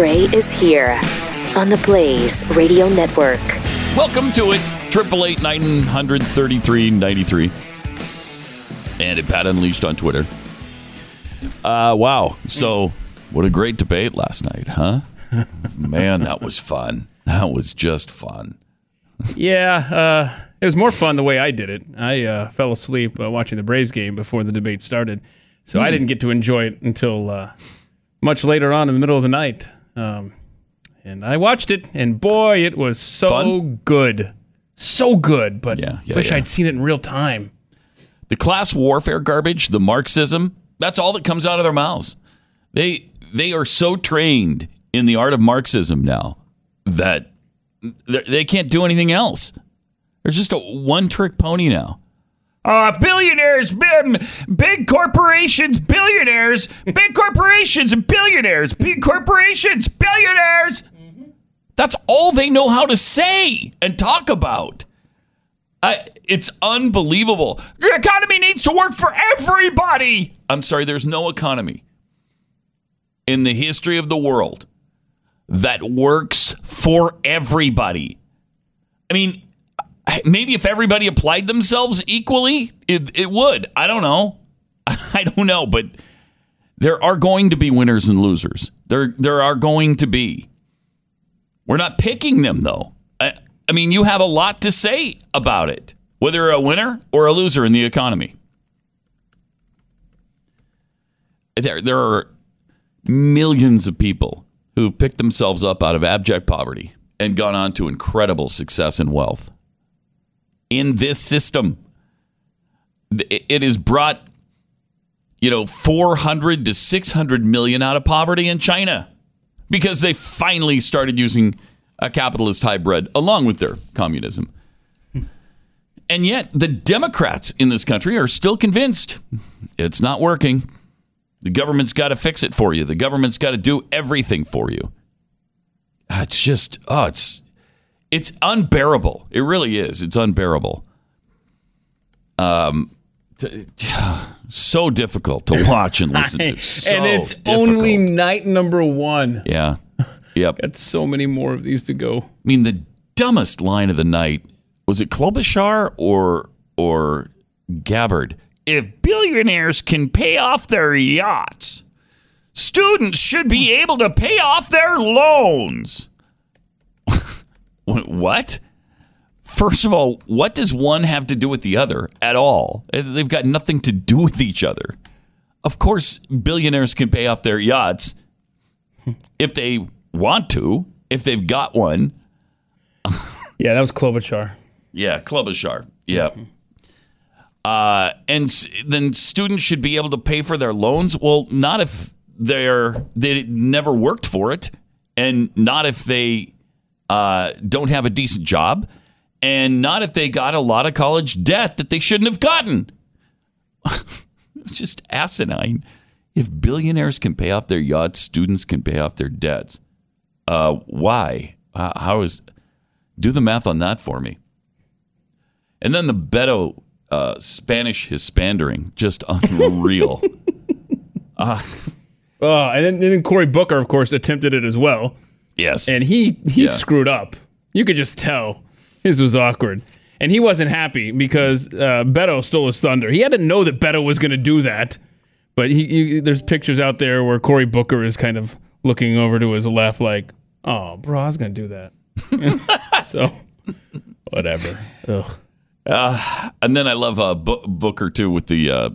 Gray is here on the Blaze Radio Network. Welcome to it. Triple eight nine hundred thirty three ninety three. And at Pat Unleashed on Twitter. Uh, wow. So, what a great debate last night, huh? Man, that was fun. That was just fun. Yeah, uh, it was more fun the way I did it. I uh, fell asleep uh, watching the Braves game before the debate started, so I didn't get to enjoy it until uh, much later on in the middle of the night. Um, and I watched it, and boy, it was so Fun? good, so good. But Yeah, yeah, wish yeah. I'd seen it in real time. the class warfare garbage, the Marxism, that's all that comes out of their mouths. They they are so trained in the art of Marxism now that they they can't do anything else. They're just a one trick pony now. Uh, billionaires, big, big corporations, billionaires, big corporations, billionaires, big corporations, billionaires. That's all they know how to say and talk about. I, it's unbelievable. The economy needs to work for everybody. I'm sorry, there's no economy in the history of the world that works for everybody. I mean, maybe if everybody applied themselves equally, it, it would. I don't know. I don't know, but there are going to be winners and losers. There, there are going to be. We're not picking them, though. I, I mean, you have a lot to say about it, whether a winner or a loser in the economy. There, there are millions of people who've picked themselves up out of abject poverty and gone on to incredible success and wealth. In this system, it has brought, you know, 400 to 600 million out of poverty in China because they finally started using a capitalist hybrid along with their communism. Hmm. And yet, the Democrats in this country are still convinced it's not working. The government's got to fix it for you. The government's got to do everything for you. It's just, oh, it's it's unbearable. It really is. It's unbearable. Um, t- so difficult to watch and listen to. So and it's difficult. only night number one. yeah, yep. Got so many more of these to go. I mean, the dumbest line of the night was it Klobuchar or or Gabbard? If billionaires can pay off their yachts, students should be able to pay off their loans. What? First of all, what does one have to do with the other at all? They've got nothing to do with each other. Of course, billionaires can pay off their yachts if they want to, if they've got one. Yeah, that was Klobuchar. Yeah, Klobuchar. Yeah. Uh, and then students should be able to pay for their loans. Well, not if they're they never worked for it, and not if they uh, don't have a decent job, and not if they got a lot of college debt that they shouldn't have gotten. Just asinine. If billionaires can pay off their yachts, students can pay off their debts. Uh, why? Uh, how is? Do the math on that for me. And then the Beto uh, Spanish Hispandering, just unreal. Oh, and then, and then Cory Booker, of course, attempted it as well, yes. and he he Yeah. screwed up. You could just tell his was awkward, and he wasn't happy because uh, Beto stole his thunder. He had to know that Beto was going to do that, but he, he there's pictures out there where Cory Booker is kind of looking over to his left, like, "Oh, bro, I was going to do that." so, whatever. Ugh. and then I love uh, Bo- Booker too with the uh,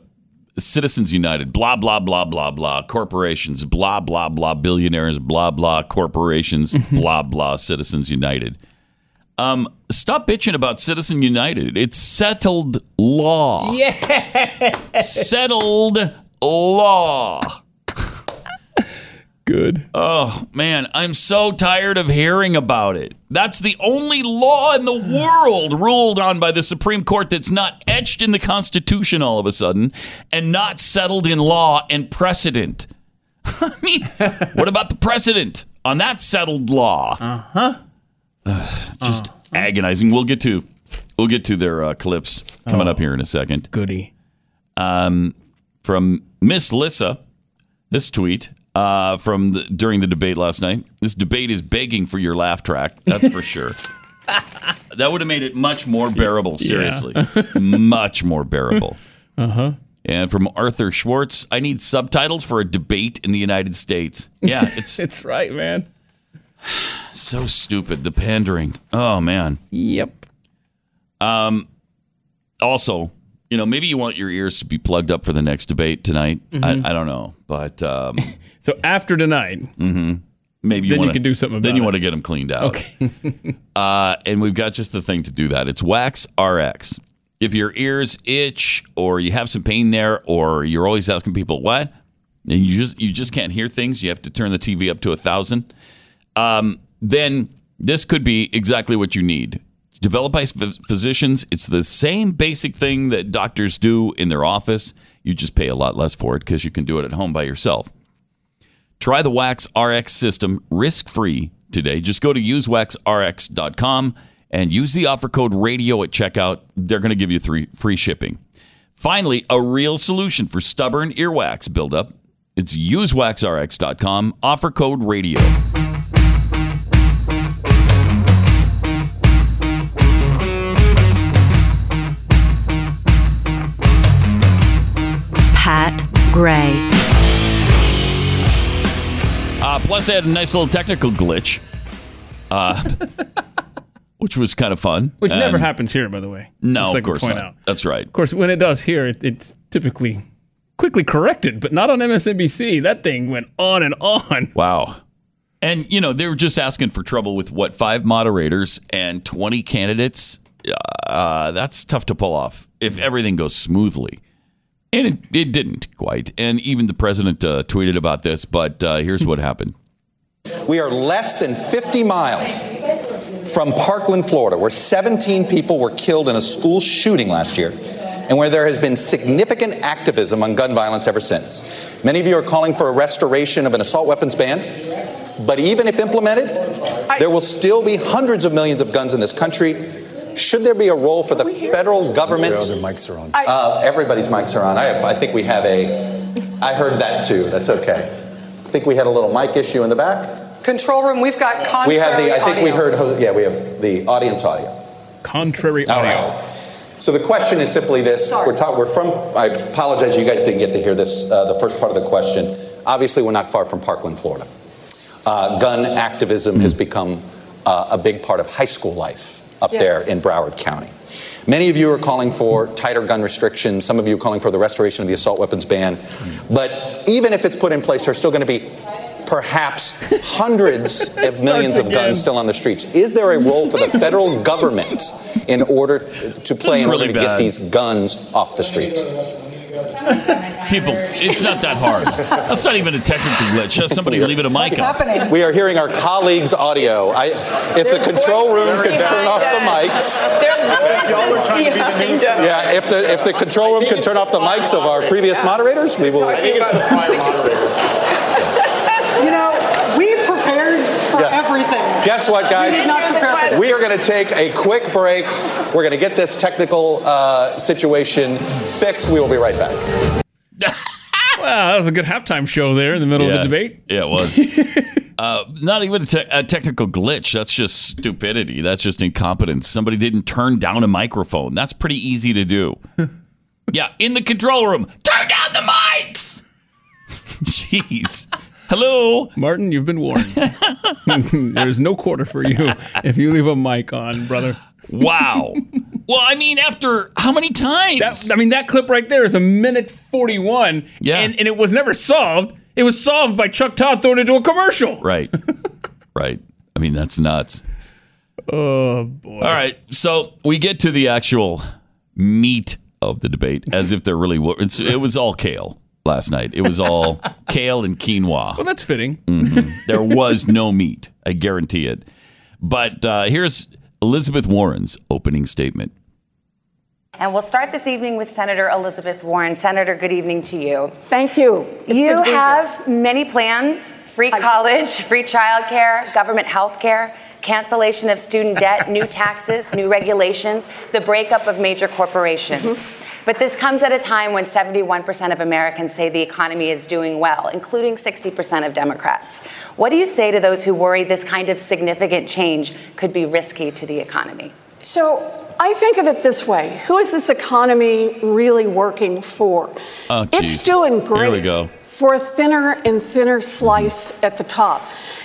Citizens United, blah blah blah blah blah, corporations, blah blah blah, billionaires, blah blah, corporations, blah blah, Citizens United. Um, stop bitching about Citizen United. It's settled law. Yeah, settled law. Good. Oh man, I'm so tired of hearing about it. That's the only law in the world ruled on by the Supreme Court that's not etched in the Constitution all of a sudden and not settled in law and precedent. I mean, what about the precedent on that settled law? Uh-huh. just agonizing. We'll get to we'll get to their uh, clips coming up here in a second Goody. um, from Miss Lissa. This tweet uh, from the, during the debate last night. This debate is begging for your laugh track. That's for sure. that would have made it much more bearable. Seriously, much more bearable. Uh huh. And from Arthur Schwartz, I need subtitles for a debate in the United States. Yeah, it's It's right, man. so stupid. The pandering. Oh man. Yep. Um, also, you know, maybe you want your ears to be plugged up for the next debate tonight. Mhm. I, I don't know, but um, So after tonight, mhm. maybe you Then you wanna, can do something Then you want to get them cleaned out. Okay. uh, and we've got just the thing to do that. It's Wax RX. If your ears itch, or you have some pain there, or you're always asking people what, and you just you just can't hear things, you have to turn the TV up to a thousand. Um, then this could be exactly what you need. It's developed by physicians. It's the same basic thing that doctors do in their office. You just pay a lot less for it because you can do it at home by yourself. Try the Wax RX system risk free today. Just go to usewaxrx.com and use the offer code radio at checkout. They're going to give you three free shipping. Finally, a real solution for stubborn earwax buildup. It's usewaxrx.com, offer code radio. Gray. Uh, plus, I had a nice little technical glitch, uh, which was kind of fun. which never happens here, by the way. No, Just of like course point not. out. That's right. Of course, when it does here, it, it's typically quickly corrected, but not on MSNBC. That thing went on and on. Wow. And, you know, they were just asking for trouble with what, five moderators and 20 candidates? Uh, that's tough to pull off if everything goes smoothly. And it, it didn't quite. And even the president uh, tweeted about this, but uh, here's what happened. We are less than 50 miles from Parkland, Florida, where 17 people were killed in a school shooting last year, and where there has been significant activism on gun violence ever since. Many of you are calling for a restoration of an assault weapons ban, but even if implemented, there will still be hundreds of millions of guns in this country. Should there be a role for the federal government? Their mics are on. Uh, everybody's mics are on. I, I think we have a. I heard that too. That's okay. I think we had a little mic issue in the back. Control room, we've got We contrary have the. I think we heard. Yeah, we have the audience audio. Contrary audio. right. So the question is simply this: We're talking. We're from. I apologize. You guys didn't get to hear this. Uh, the first part of the question. Obviously, we're not far from Parkland, Florida. Uh, gun activism has become uh, a big part of high school life up Yeah. there in Broward County. Many of you are calling for tighter gun restrictions. Some of you are calling for the restoration of the assault weapons ban. But even if it's put in place, there's still going to be perhaps hundreds of millions of guns still on the streets. Is there a role for the federal government in order to play is in order really to get these guns off the streets? People, it's not that hard. That's not even a technical glitch. Just somebody leaving a mic What's up. happening? We are hearing our colleagues' audio. I, if the control room could turn off the mics. Y'all are trying to be the news. Yeah, if the if the control room could turn off the mics of our previous moderators, we will. I think it's the prime moderator. You know, we prepared for Yes. everything. Guess what, guys? We did not prepare for this. We are going to take a quick break. We're going to get this technical uh, situation fixed. We will be right back. Wow, that was a good halftime show there in the middle of the debate. Yeah, it was. uh, not even a, te- a technical glitch. That's just stupidity. That's just incompetence. Somebody didn't turn down a microphone. That's pretty easy to do. yeah, in the control room, turn down the mics. Jeez. Hello. Martin, you've been warned. There's no quarter for you if you leave a mic on, brother. Wow. well, I mean, after how many times? That, I mean, that clip right there is a minute 41. Yeah. And, and it was never solved. It was solved by Chuck Todd throwing into a commercial. right. right. I mean, that's nuts. Oh, boy. All right, so we get to the actual meat of the debate, as if there really was. It's, it was all kale last night. It was all kale and quinoa. Well, that's fitting. Mhm. There was no meat. I guarantee it. But uh, here's Elizabeth Warren's opening statement. And we'll start this evening with Senator Elizabeth Warren. Senator, good evening to you. Thank you. It's you good here. have many plans free college, free childcare, government health care, cancellation of student debt, new taxes, new regulations, the breakup of major corporations. Mm-hmm. But this comes at a time when 71% of Americans say the economy is doing well, including 60% of Democrats. What do you say to those who worry this kind of significant change could be risky to the economy? So I think of it this way Who is this economy really working for? Oh, it's doing great Here we go. for a thinner and thinner slice mm-hmm. at the top.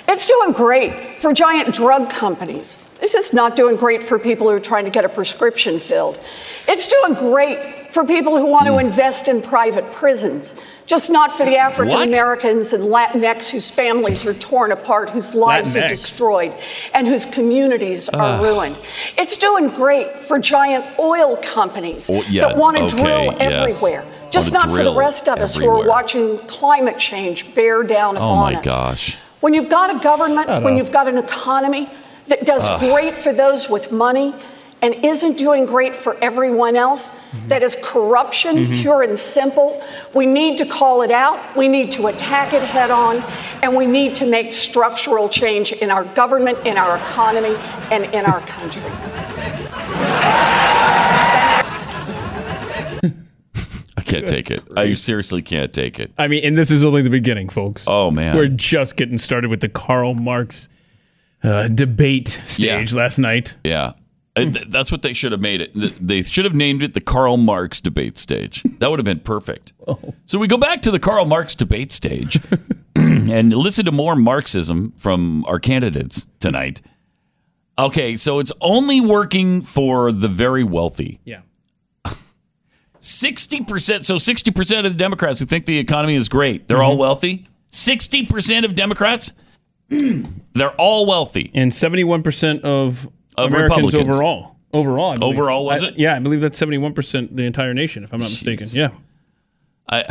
It's doing great for giant drug companies. It's just not doing great for people who are trying to get a prescription filled. It's doing great for people who want to Hmm. invest in private prisons, just not for the African Americans and Latinx whose families are torn apart, whose lives are destroyed, and whose communities are ruined. It's doing great for giant oil companies Oh, yeah, that want to okay, drill yes. everywhere. Just not for the rest of us who are watching climate change bear down Oh upon my us. gosh. When you've got a government, when you've got an economy that does Ugh. great for those with money and isn't doing great for everyone else, Mm-hmm. that is corruption, Mhm. pure and simple, we need to call it out, we need to attack it head on, and we need to make structural change in our government, in our economy, and in our country. I can't take it. I seriously can't take it. I mean, and this is only the beginning, folks. Oh man. We're just getting started with the Karl Marx uh, debate stage last night. Yeah. Uh, and that's what they should have made it. They should have named it the Karl Marx debate stage. That would have been perfect. Oh. So we go back to the Karl Marx debate stage and listen to more Marxism from our candidates tonight. Okay, so it's only working for the very wealthy. Yeah. 60%, so 60% of the Democrats who think the economy is great, they're all mm-hmm. wealthy. 60% of Democrats, hmm, they're all wealthy. And 71% of, Of Americans Republicans. overall. Overall, I believe. Overall, was I- it? Yeah, I believe that's 71% the entire nation, if I'm not mistaken. Yeah. I,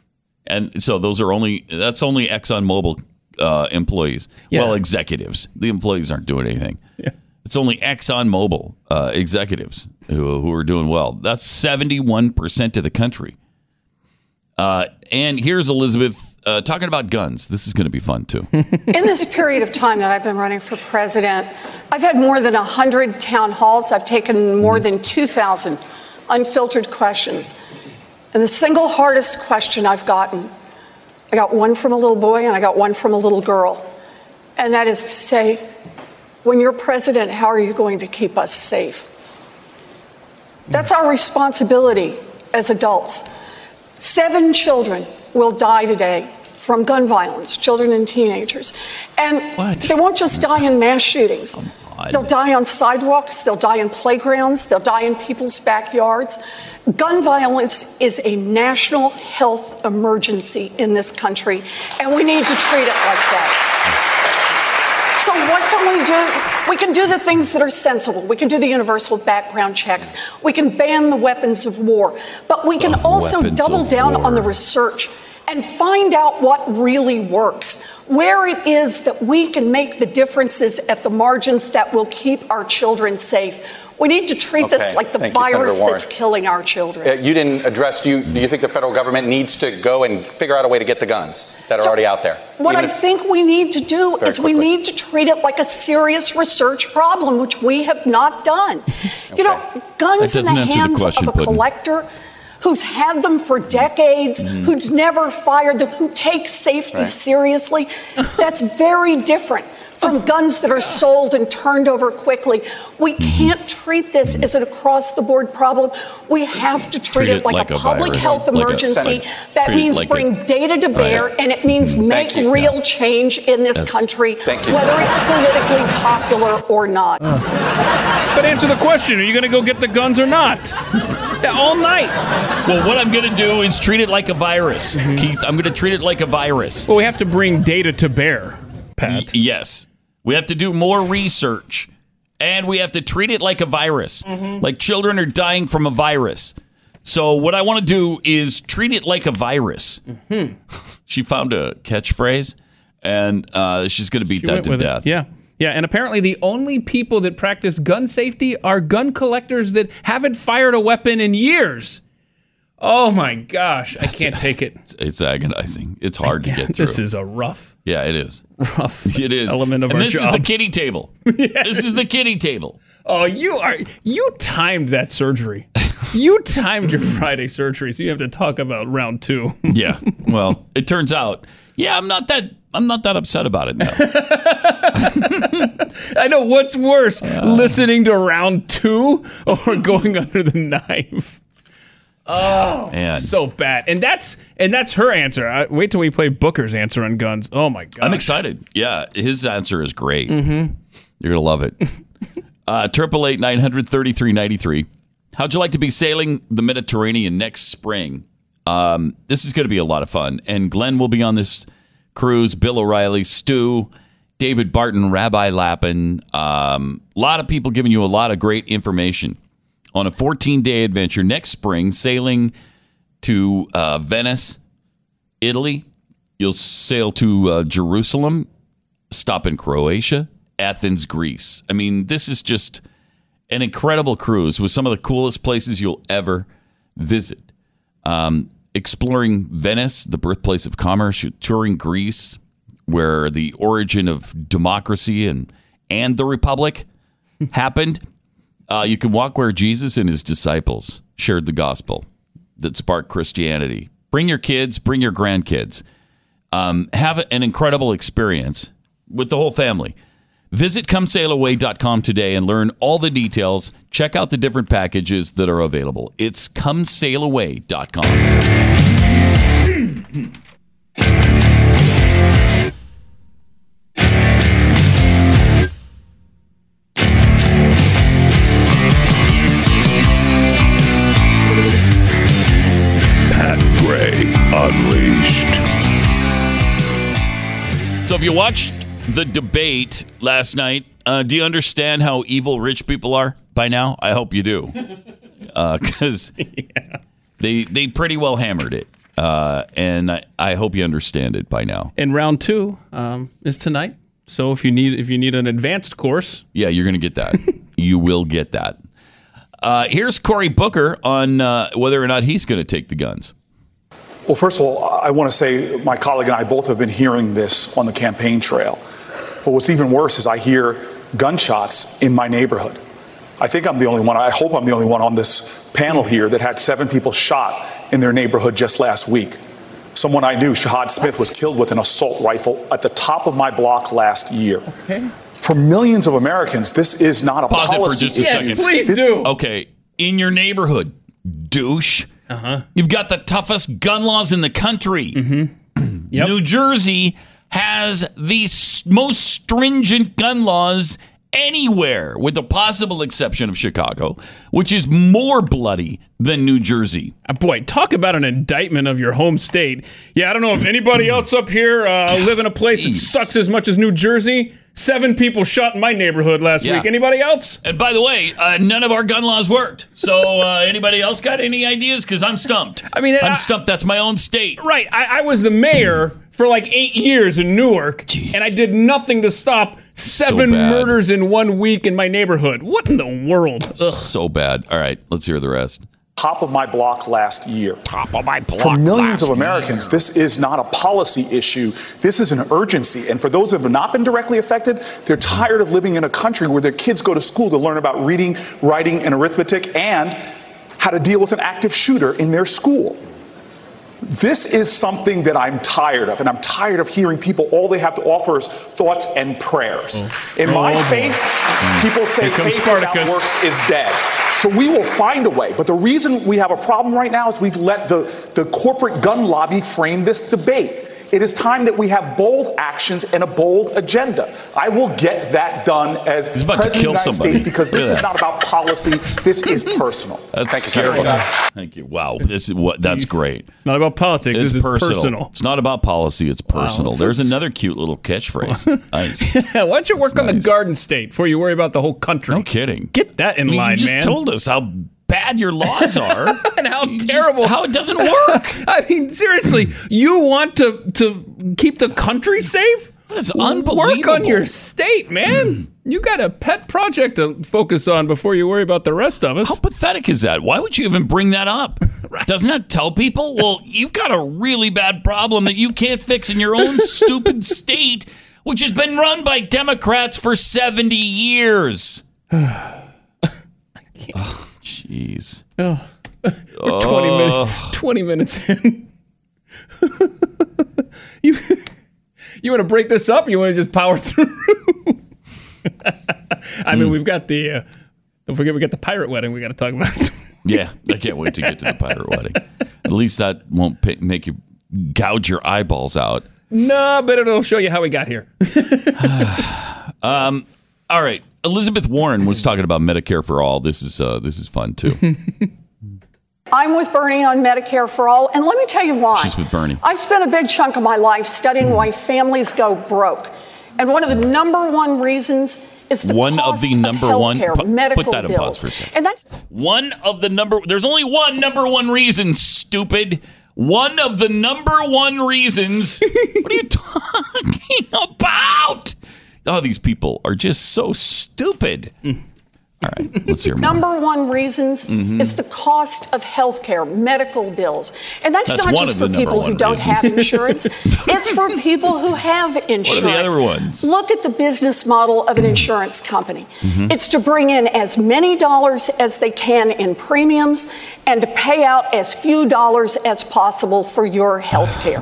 and so those are only that's only ExxonMobil uh, employees. Well, executives. The employees aren't doing anything. Yeah. It's only ExxonMobil uh, executives who, who are doing well. That's seventy one percent of the country. Uh, and here's Elizabeth uh, talking about guns. This is going to be fun too. In this period of time that I've been running for president, I've had more than 100 town halls. I've taken more than 2,000 unfiltered questions. And the single hardest question I've gotten, I got one from a little boy and I got one from a little girl. And that is to say, when you're president, how are you going to keep us safe? That's our responsibility as adults. Seven children will die today from gun violence, children and teenagers. And they won't just die in mass shootings. They'll die on sidewalks, they'll die in playgrounds, they'll die in people's backyards. Gun violence is a national health emergency in this country, and we need to treat it like that. So, what can we do? We can do the things that are sensible. We can do the universal background checks. We can ban the weapons of war. But we can The also double down war. on the research and find out what really works, where it is that we can make the differences at the margins that will keep our children safe. We need to treat Okay. this like the Thank virus Warren. that's killing our children. Uh, you didn't address. Do you, do you think the federal government needs to go and figure out a way to get the guns that are So, already out there? What I if- think we need to do Very is we need to treat it like a serious research problem, which we have not done. You know, guns in the answer the hands question, of a Puddin'. collector who's had them for decades, Mm. who's never fired them, who takes safety Right. seriously, that's very different from guns that are sold and turned over quickly. We Mm-hmm. can't treat this as an across the board problem. We have to treat, Treat it it like, like a a public virus, health like a- emergency. like- that treat means like a- bring data to bear Right. and it means Mm. make you. real change in this Yes. country, Thank you. whether it's politically popular or not. But answer the question: Are you going to go get the guns or not? All night. Well, what I'm going to do is treat it like a virus, Mm-hmm. Keith. I'm going to treat it like a virus. Well, we have to bring data to bear, Pat. yes. We have to do more research and we have to treat it like a virus. Mm-hmm. Like children are dying from a virus. So, what I want to do is treat it like a virus. Hmm. She found a catchphrase and uh, she's going to beat She that to with it. death. Yeah. Yeah, and apparently the only people that practice gun safety are gun collectors that haven't fired a weapon in years. Oh my gosh, I can't take it. It's, it's agonizing. It's hard to get through. This is a rough, yeah, it is. rough It is. element of and our this job. is the kitty table. This is the kitty table. Oh, you are you timed that surgery. You timed your Friday surgery, so you have to talk about round two. Yeah. Well, it turns out, yeah, I'm not that I'm not that upset about it now. I know what's worse, uh. listening to round two or going under the knife. Oh, Man. so bad. And that's and that's her answer. I, wait till we play Booker's answer on guns. Oh my god. I'm excited. Yeah, his answer is great. Mm-hmm. You're gonna love it. Uh, Triple eight nine hundred thirty three ninety three. How'd you like to be sailing the Mediterranean next spring? Um, this is going to be a lot of fun, and Glenn will be on this cruise. Bill O'Reilly, Stu, David Barton, Rabbi Lapin. Um, a lot of people giving you a lot of great information on a 14 day adventure next spring, sailing to uh, Venice, Italy. You'll sail to uh, Jerusalem, stop in Croatia, Athens, Greece. I mean, this is just an incredible cruise with some of the coolest places you'll ever visit. Um, exploring Venice, the birthplace of commerce, touring Greece, where the origin of democracy and and the republic happened. Uh, you can walk where Jesus and his disciples shared the gospel that sparked Christianity. Bring your kids, bring your grandkids. Um, have an incredible experience with the whole family. Visit comesailaway.com today and learn all the details. Check out the different packages that are available. It's comesailaway.com. Unleashed. So, if you watched the debate last night, uh, do you understand how evil rich people are by now? I hope you do, because they they pretty well hammered it, uh, and I, I hope you understand it by now. and round two um, is tonight. So if you need if you need an advanced course, Yeah, you're going to get that. you will get that. Uh, here's Cory Booker on uh, whether or not he's going to take the guns. Well, first of all, I want to say my colleague and I both have been hearing this on the campaign trail. But what's even worse is I hear gunshots in my neighborhood. I think I'm the only one, I hope I'm the only one on this panel here that had seven people shot in their neighborhood just last week. Someone I knew, Shahad Smith, was killed with an assault rifle at the top of my block last year. Okay. For millions of Americans, this is not a Pause it for policy just a issue. second. please This- do. Okay, in your neighborhood, douche. Uh-huh. You've got the toughest gun laws in the country. Mm-hmm. Yep. New Jersey has the most stringent gun laws anywhere, with the possible exception of Chicago, which is more bloody than New Jersey. Uh, boy, talk about an indictment of your home state. Yeah, I don't know if anybody else up here uh, live in a place that sucks as much as New Jersey. Seven people shot in my neighborhood last Yeah. week. Anybody else? And by the way, uh, none of our gun laws worked. So uh, anybody else got any ideas? Because I'm stumped. I mean, I'm I- stumped. That's my own state. Right. I, I was the mayor for like eight years in Newark, Jeez. and I did nothing to stop seven bad. murders in one week in my neighborhood. What in the world? Ugh. So bad. All right, let's hear the rest. Top of my block last year. Top of my block. For millions of Americans, year. this is not a policy issue. This is an urgency. And for those who have not been directly affected, they're tired of living in a country where their kids go to school to learn about reading, writing, and arithmetic and how to deal with an active shooter in their school. This is something that I'm tired of, and I'm tired of hearing people, all they have to offer is thoughts and prayers. In my Oh, boy. faith, people say faith without Spartacus. works is dead. So we will find a way. But the reason we have a problem right now is we've let the, the corporate gun lobby frame this debate. It is time that we have bold actions and a bold agenda. I will get that done as He's about to President kill of the United somebody. States because this at is not about policy. This is personal. That's Thank you, scary. Senator. Thank you. Wow, this is what. That's great. It's not about politics. It's this is personal. personal. It's not about policy. It's personal. it's- There's it's- another cute little catchphrase. nice. Why don't you work on the garden state before you worry about the whole country? No kidding. Get that in I mean, line, you just man. told us how bad your laws are. and how You just- terrible. how it doesn't work. I mean, seriously, you want to to keep the country safe? That's unbelievable. Work on your state, man. you got a pet project to focus on before you worry about the rest of us. How pathetic is that? Why would you even bring that up? Doesn't that tell people? Well, you've got a really bad problem that you can't fix in your own stupid state, which has been run by Democrats for 70 years. Oh, Jeez. We're 20 minutes 20 minutes in. you you want to break this up you want to just power through? I mean, we've got the uh, don't forget we got the pirate wedding we got to talk about. Yeah, I can't wait to get to the pirate wedding. At least that won't pay, make you gouge your eyeballs out. no, but it'll show you how we got here. Um, all right, Elizabeth Warren was talking about Medicare for all. This is uh, this is fun too. I'm with Bernie on Medicare for all, and let me tell you why. She's with Bernie. I've spent a big chunk of my life studying why families go broke. And one of the number one reasons is the One of the number one- healthcare, pu- put medical that on pause for a second. And that's One of the number there's only one number one reason, stupid. One of the number one reasons. what are you talking about? Oh, these people are just so stupid. All right, let's hear more. number one reasons Mhm. is the cost of healthcare, medical bills. And that's, That's not one just for people who one don't reasons. have insurance. it's for people who have insurance. What are the other ones? Look at the business model of an insurance company. Mhm. It's to bring in as many dollars as they can in premiums and to pay out as few dollars as possible for your health care.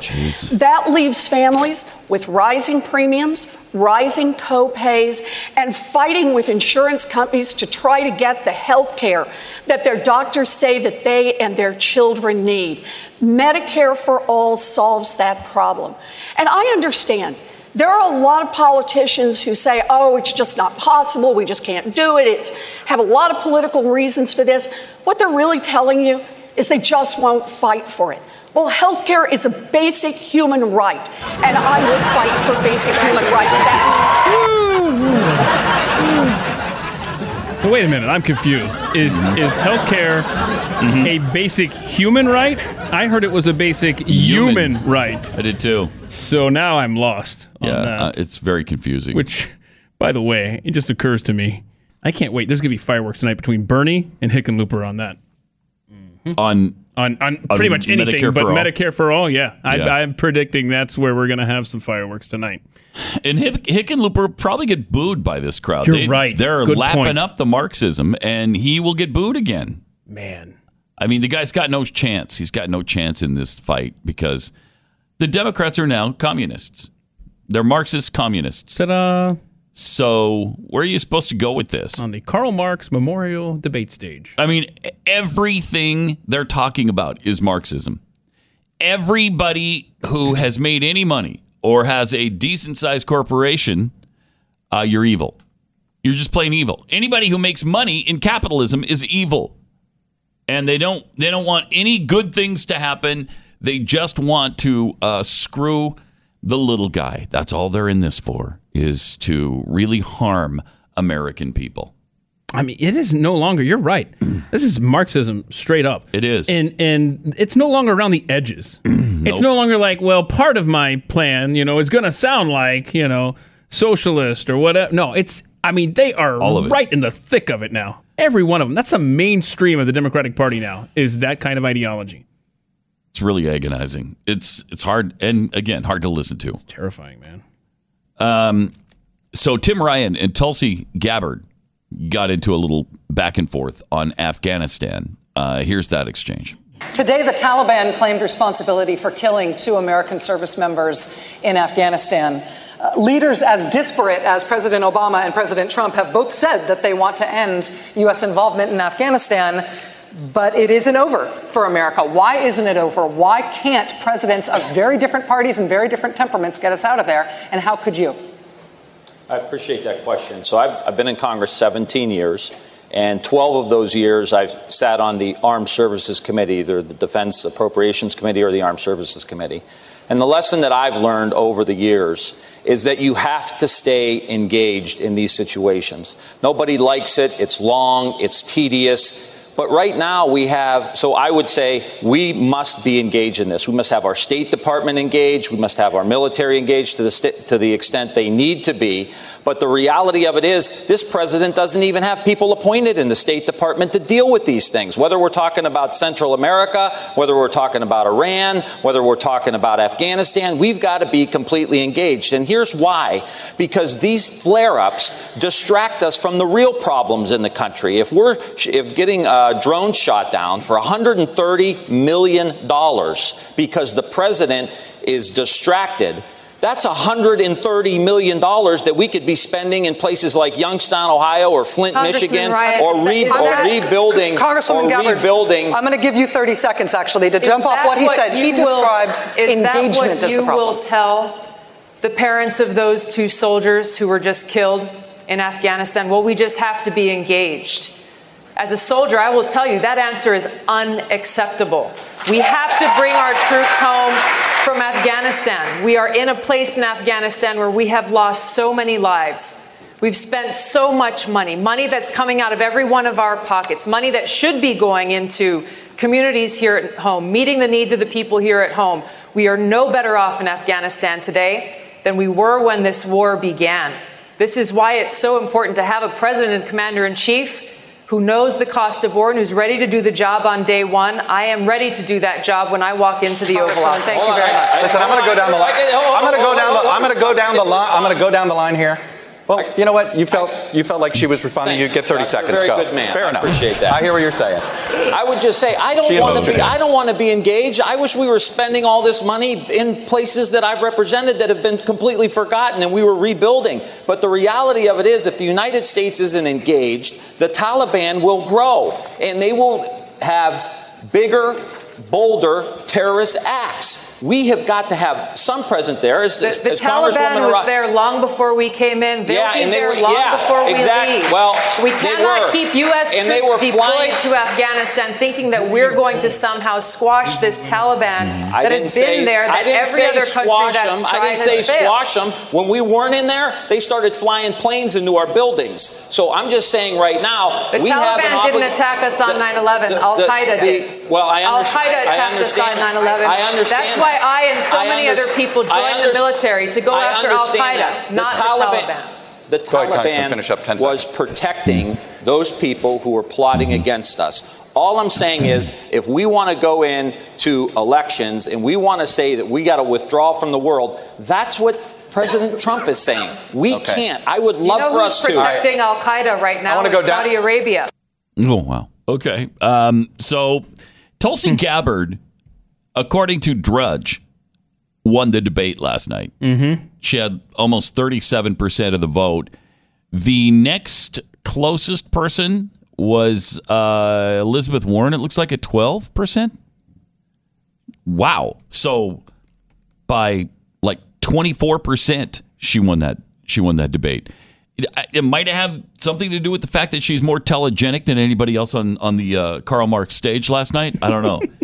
that leaves families with rising premiums, rising co-pays, and fighting with insurance companies to try to get the health care that their doctors say that they and their children need. Medicare for all solves that problem. And I understand there are a lot of politicians who say, oh, it's just not possible, we just can't do it, it's have a lot of political reasons for this. What they're really telling you is they just won't fight for it. Well, healthcare is a basic human right, and I will fight for basic human rights. But wait a minute, I'm confused. Is is healthcare Mm-hmm. a basic human right? I heard it was a basic human, Human. right. I did too. So now I'm lost on Yeah, that. uh, it's very confusing. Which, by the way, it just occurs to me, I can't wait. There's gonna be fireworks tonight between Bernie and Hickenlooper on that. on on on on pretty much anything, Medicare but for? Medicare for all. Yeah, I, Yeah. I'm predicting that's where we're gonna have some fireworks tonight. And Hick- Hickenlooper probably get booed by this crowd. You're right. They're Good lapping point. up the Marxism, and he will get booed again. Man, I mean, the guy's got no chance. He's got no chance in this fight because the Democrats are now communists. They're Marxist communists. Ta-da! So where are you supposed to go with this? On the Karl Marx Memorial Debate Stage. I mean, everything they're talking about is Marxism. Everybody who has made any money or has a decent sized corporation, uh, you're evil. You're just plain evil. Anybody who makes money in capitalism is evil, and they don't they don't want any good things to happen. They just want to uh, screw the little guy. That's all they're in this for is to really harm American people. I mean, it is no longer. You're right. This is Marxism straight up. It is. and and it's no longer around the edges. It's no longer like, well, part of my plan, you know, is going to sound like, you know, socialist or whatever. No, it's. I mean, they are All of it. right in the thick of it now. Every one of them. That's the mainstream of the Democratic Party now. Is that kind of ideology? It's really agonizing. It's it's hard and again hard to listen to. It's terrifying, man. Um, so Tim Ryan and Tulsi Gabbard got into a little back and forth on Afghanistan. Uh, here's that exchange. Today, the Taliban claimed responsibility for killing two American service members in Afghanistan. Uh, leaders as disparate as President Obama and President Trump have both said that they want to end U.S. involvement in Afghanistan, but it isn't over for America. Why isn't it over? Why can't presidents of very different parties and very different temperaments get us out of there? And how could you? I appreciate that question. So I've, I've been in Congress 17 years, and 12 of those years I've sat on the Armed Services Committee, either the Defense Appropriations Committee or the Armed Services Committee. And the lesson that I've learned over the years is that you have to stay engaged in these situations. Nobody likes it, it's long, it's tedious. But right now we have, so I would say we must be engaged in this. We must have our State Department engaged. We must have our military engaged to the, st- to the extent they need to be. But the reality of it is, this president doesn't even have people appointed in the State Department to deal with these things. Whether we're talking about Central America, whether we're talking about Iran, whether we're talking about Afghanistan, we've got to be completely engaged. And here's why because these flare ups distract us from the real problems in the country. If we're if getting uh, uh, drone shot down for $130 million because the president is distracted. That's $130 million that we could be spending in places like Youngstown, Ohio, or Flint, Michigan, Ryan, or, re- or that- rebuilding. Congresswoman or Gabbard, rebuilding. I'm going to give you 30 seconds actually to Is jump off that what he said. He you will- described is engagement that what as you the problem. will tell the parents of those two soldiers who were just killed in Afghanistan? Well, we just have to be engaged. As a soldier, I will tell you that answer is unacceptable. We have to bring our troops home from Afghanistan. We are in a place in Afghanistan where we have lost so many lives. We've spent so much money, money that's coming out of every one of our pockets, money that should be going into communities here at home, meeting the needs of the people here at home. We are no better off in Afghanistan today than we were when this war began. This is why it's so important to have a president and commander in chief who knows the cost of war and who's ready to do the job on day one. I am ready to do that job when I walk into the Oval Office. Thank you very much. Listen, I'm going to go down the line. I'm going to go down the. I'm going to go down the line. I'm going to go down the line here. Well, you know what? You felt you felt like she was responding. You get 30 You're seconds. go. good man. Fair I enough. appreciate that. I hear what you're saying. I would just say I don't want to be. I don't want to be engaged. I wish we were spending all this money in places that I've represented that have been completely forgotten, and we were rebuilding. But the reality of it is, if the United States isn't engaged, the Taliban will grow, and they will have bigger, bolder terrorist acts. We have got to have some present there. As, The, as- the as Taliban Congresswoman was Ara- there long before we came in. They'll Yeah, be and they there were- long yeah, before we exactly. leave. Well, we they cannot were. keep U.S. And they troops were deployed flying- to Afghanistan thinking that we're going to somehow squash this mm-hmm. Taliban mm-hmm. I that didn't has been say, there I that didn't every say other country squash that's them. tried I didn't say has failed. squash them. When we weren't in there, they started flying planes into our buildings. So I'm just saying right now, The we have an Taliban didn't obli- attack us on the- 9/11. the- Al Qaeda did. Well, I Al understand. Qaeda I attacked us on understand. 9/11. I understand. That's why I and so I many underst- other people I joined the military to go I after Al Qaeda, that. not the Taliban. The Go ahead, Congressman, Taliban up was protecting those people who were plotting against us. All I'm saying is, if we want to go in to elections and we want to say that we got to withdraw from the world, that's what President Trump is saying. We Okay. can't. I would You love know for who's us to. protecting Al Qaeda right now wanna in go down- Saudi Arabia. Oh wow. Okay. Um, so Tulsi Gabbard, according to Drudge, won the debate last night. Mm-hmm. She had almost thirty-seven percent of the vote. The next closest person was uh, Elizabeth Warren. It looks like at twelve percent. Wow. So by like twenty-four percent, she won that. She won that debate. It, it might have something to do with the fact that she's more telegenic than anybody else on on the uh, Karl Marx stage last night. I don't know.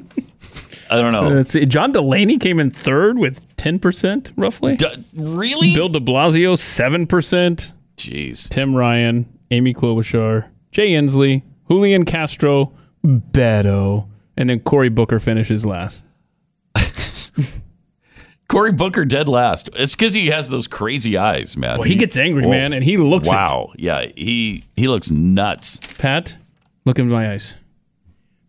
I don't know. Let's see. John Delaney came in third with 10% roughly. D- really? Bill de Blasio, 7%. Jeez. Tim Ryan, Amy Klobuchar, Jay Inslee, Julian Castro, Beto, and then Cory Booker finishes last. Cory Booker dead last. It's because he has those crazy eyes, man. Well, he gets angry, Whoa. man, and he looks it. Wow. Yeah, he he looks nuts. Pat, look in my eyes.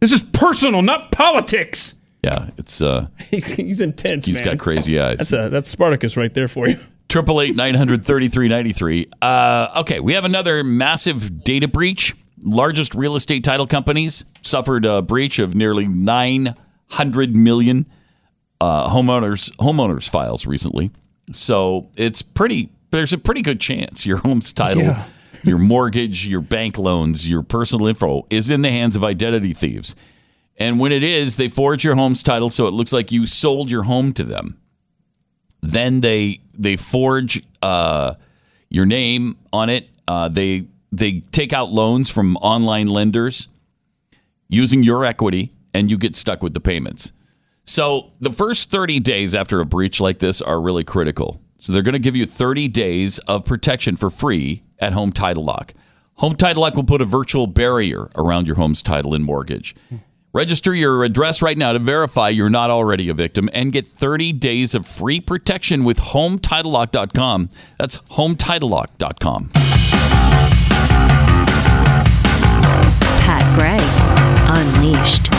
This is personal, not politics. Yeah, it's uh, He's, he's intense, he's man. got crazy eyes. That's, a, that's Spartacus right there for you. Triple eight nine hundred thirty three ninety three. Uh, okay, we have another massive data breach. Largest real estate title companies suffered a breach of nearly nine hundred million uh, homeowners homeowners files recently. So it's pretty. There's a pretty good chance your home's title, Yeah. your mortgage, your bank loans, your personal info is in the hands of identity thieves. And when it is, they forge your home's title so it looks like you sold your home to them then they they forge uh, your name on it. Uh, they they take out loans from online lenders using your equity, and you get stuck with the payments. So the first 30 days after a breach like this are really critical. So they're going to give you 30 days of protection for free at Home Title Lock. Home Title Lock will put a virtual barrier around your home's title and mortgage. Register your address right now to verify you're not already a victim and get 30 days of free protection with HomeTitleLock.com. That's HomeTitleLock.com. Pat Gray Unleashed.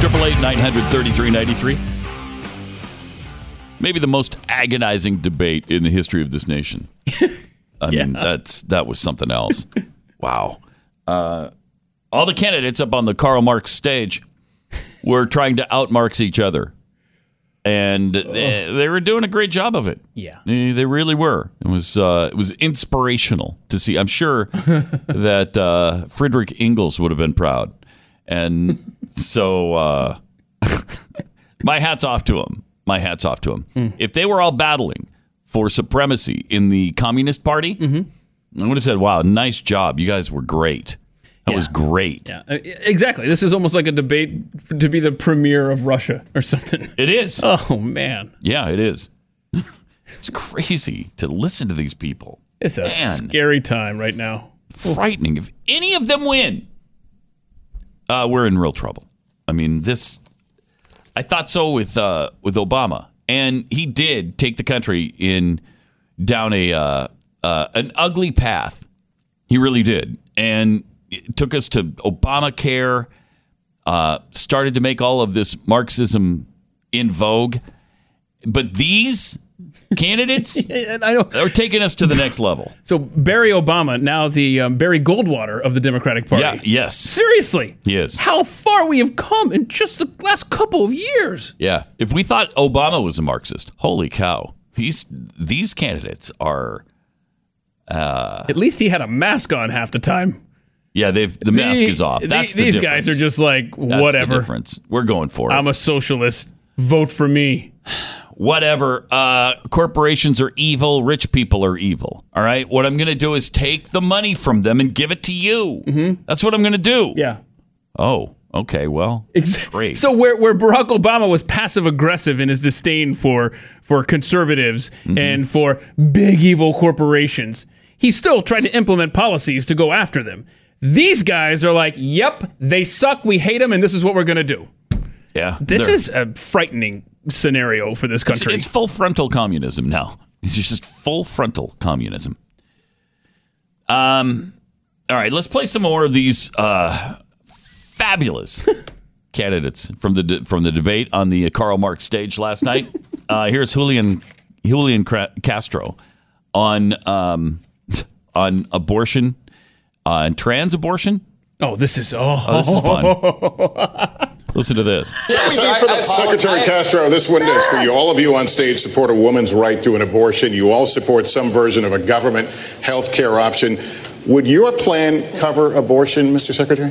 Triple eight nine hundred thirty three ninety three. Maybe the most agonizing debate in the history of this nation. I mean, that's that was something else. wow. Uh, all the candidates up on the Karl Marx stage were trying to out Marx each other, and they, they were doing a great job of it. Yeah. They, they really were. It was uh, it was inspirational to see. I'm sure that uh, Friedrich Engels would have been proud, and so uh, my hats off to him. My hats off to him. If they were all battling for supremacy in the Communist Party, I would have said, "Wow, nice job! You guys were great. That was great." Yeah, uh, exactly. This is almost like a debate to be the premier of Russia or something. It is. Oh man, Yeah, it is. it's crazy to listen to these people. it's a Man. scary time right now. frightening. If any of them win, uh, we're in real trouble. I mean, this. I thought so with uh, with Obama, and he did take the country in down a uh, uh, an ugly path. He really did, and it took us to Obamacare. Uh, started to make all of this Marxism in vogue, but these candidates and I know are taking us to the next level. So Barry Obama, now the um, Barry Goldwater of the Democratic Party. Yeah. Yes. Seriously, He is. how far we have come in just the last couple of years. Yeah. If we thought Obama was a Marxist, holy cow. These these candidates are At least he had a mask on half the time. yeah, they've the mask The- is off. That's the these guys are just like That's the whatever. difference. We're going for it. I'm a socialist. Vote for me. Whatever. Uh, corporations are evil. Rich people are evil. All right. What I'm going to do is take the money from them and give it to you. Mm-hmm. That's what I'm going to do. Yeah. Oh. Okay. Well. Great. So where, where Barack Obama was passive aggressive in his disdain for for conservatives Mm-hmm. and for big evil corporations, he still tried to implement policies to go after them. These guys are like, "Yep, they suck. We hate them, and this is what we're going to do." yeah. This is a frightening scenario for this country. it's full frontal communism now. It's just full frontal communism. Um, all right, let's play some more of these uh, fabulous candidates from the de- from the debate on the Karl Marx stage last night. Uh, here's Julian Julian Castro on um, on abortion, on trans abortion. oh, this is oh, Oh, this is fun. Listen to this. Secretary Castro, this one is for you. All of you on stage support a woman's right to an abortion. You all support some version of a government health care option. Would your plan cover abortion, Mr. Secretary?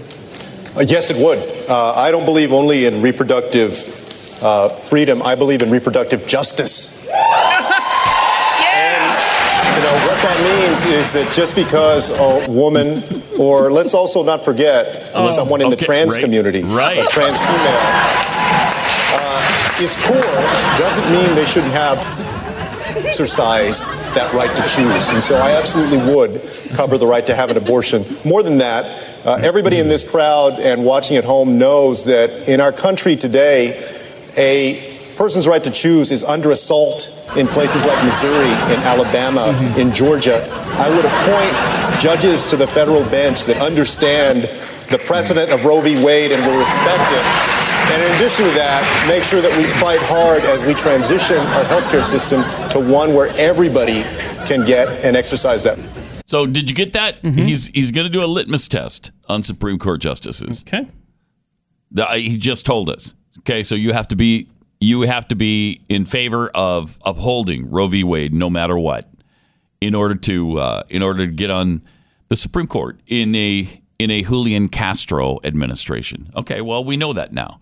Uh, yes, it would. Uh, I don't believe only in reproductive uh, freedom. I believe in reproductive justice. You know, what that means is that just because a woman, or let's also not forget Oh, someone in the trans right, community, right. a trans female, uh, is poor, doesn't mean they shouldn't have exercise that right to choose. And so I absolutely would cover the right to have an abortion. More than that, uh, everybody in this crowd and watching at home knows that in our country today, a person's right to choose is under assault in places like Missouri, in Alabama, in Georgia. I would appoint judges to the federal bench that understand the precedent of Roe v. Wade and will respect it. And in addition to that, make sure that we fight hard as we transition our healthcare system to one where everybody can get and exercise that. So, did you get that? Mm-hmm. He's he's going to do a litmus test on Supreme Court justices. Okay. The- he just told us. Okay, so you have to be you have to be in favor of upholding Roe v. Wade no matter what, in order to uh, in order to get on the Supreme Court in a in a Julian Castro administration. Okay, well we know that now.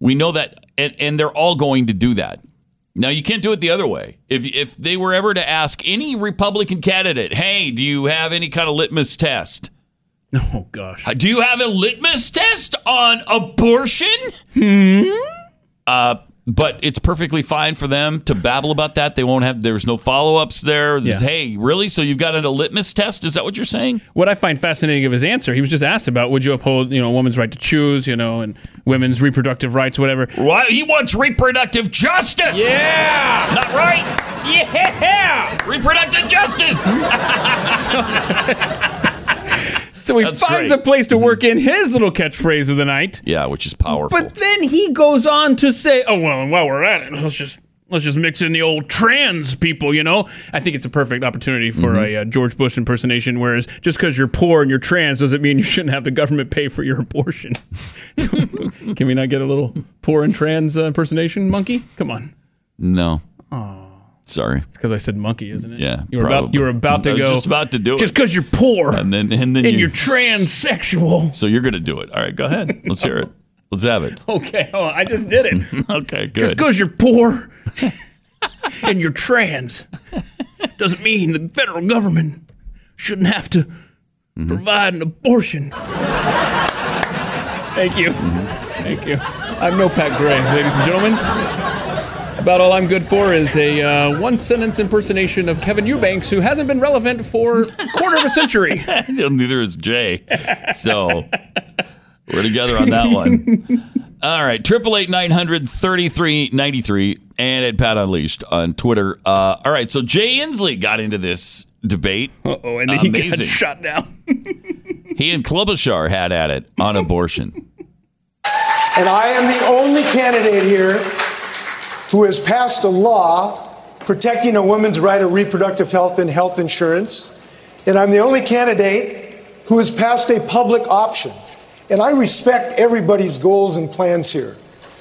We know that, and, and they're all going to do that. Now you can't do it the other way. If if they were ever to ask any Republican candidate, "Hey, do you have any kind of litmus test?" Oh gosh. Do you have a litmus test on abortion? Hmm. Uh, but it's perfectly fine for them to babble about that. They won't have. There's no follow ups there. There's, Yeah. Hey, really? So you've got a litmus test? Is that what you're saying? What I find fascinating of his answer, he was just asked about would you uphold, you know, a woman's right to choose, you know, and women's reproductive rights, whatever. Why he wants reproductive justice? Yeah. not right. Yeah. Reproductive justice. So he That's finds great. a place to work in his little catchphrase of the night. yeah, which is powerful. But then he goes on to say, "Oh well, and while we're at it, let's just let's just mix in the old trans people, you know? I think it's a perfect opportunity for Mm-hmm. a uh, George Bush impersonation. Whereas just because you're poor and you're trans doesn't mean you shouldn't have the government pay for your abortion. Can we not get a little poor and trans uh, impersonation, monkey? Come on. No. Sorry. It's because I said monkey, isn't it? Yeah. You were about you were about to I was go. just about to do Just it. Just because you're poor And then and then and you, you're transsexual. So you're gonna do it. All right, go ahead. Let's hear it. Let's have it. Okay, oh, I just did it. okay, good. Just because you're poor and you're trans doesn't mean the federal government shouldn't have to Mm-hmm. provide an abortion. Thank you. Mm-hmm. Thank you. I'm no Pat Gray, ladies and gentlemen. About all I'm good for is a uh, one sentence impersonation of Kevin Eubanks, who hasn't been relevant for a quarter of a century. Neither is Jay. So we're together on that one. All right, triple eight nine hundred thirty three ninety three, and at Pat Unleashed on Twitter. Uh, all right, so Jay Inslee got into this debate. Oh, and then he got Amazing. shot down. He and Klobuchar had at it on abortion. And I am the only candidate here who has passed a law protecting a woman's right of reproductive health and health insurance. And I'm the only candidate who has passed a public option. And I respect everybody's goals and plans here.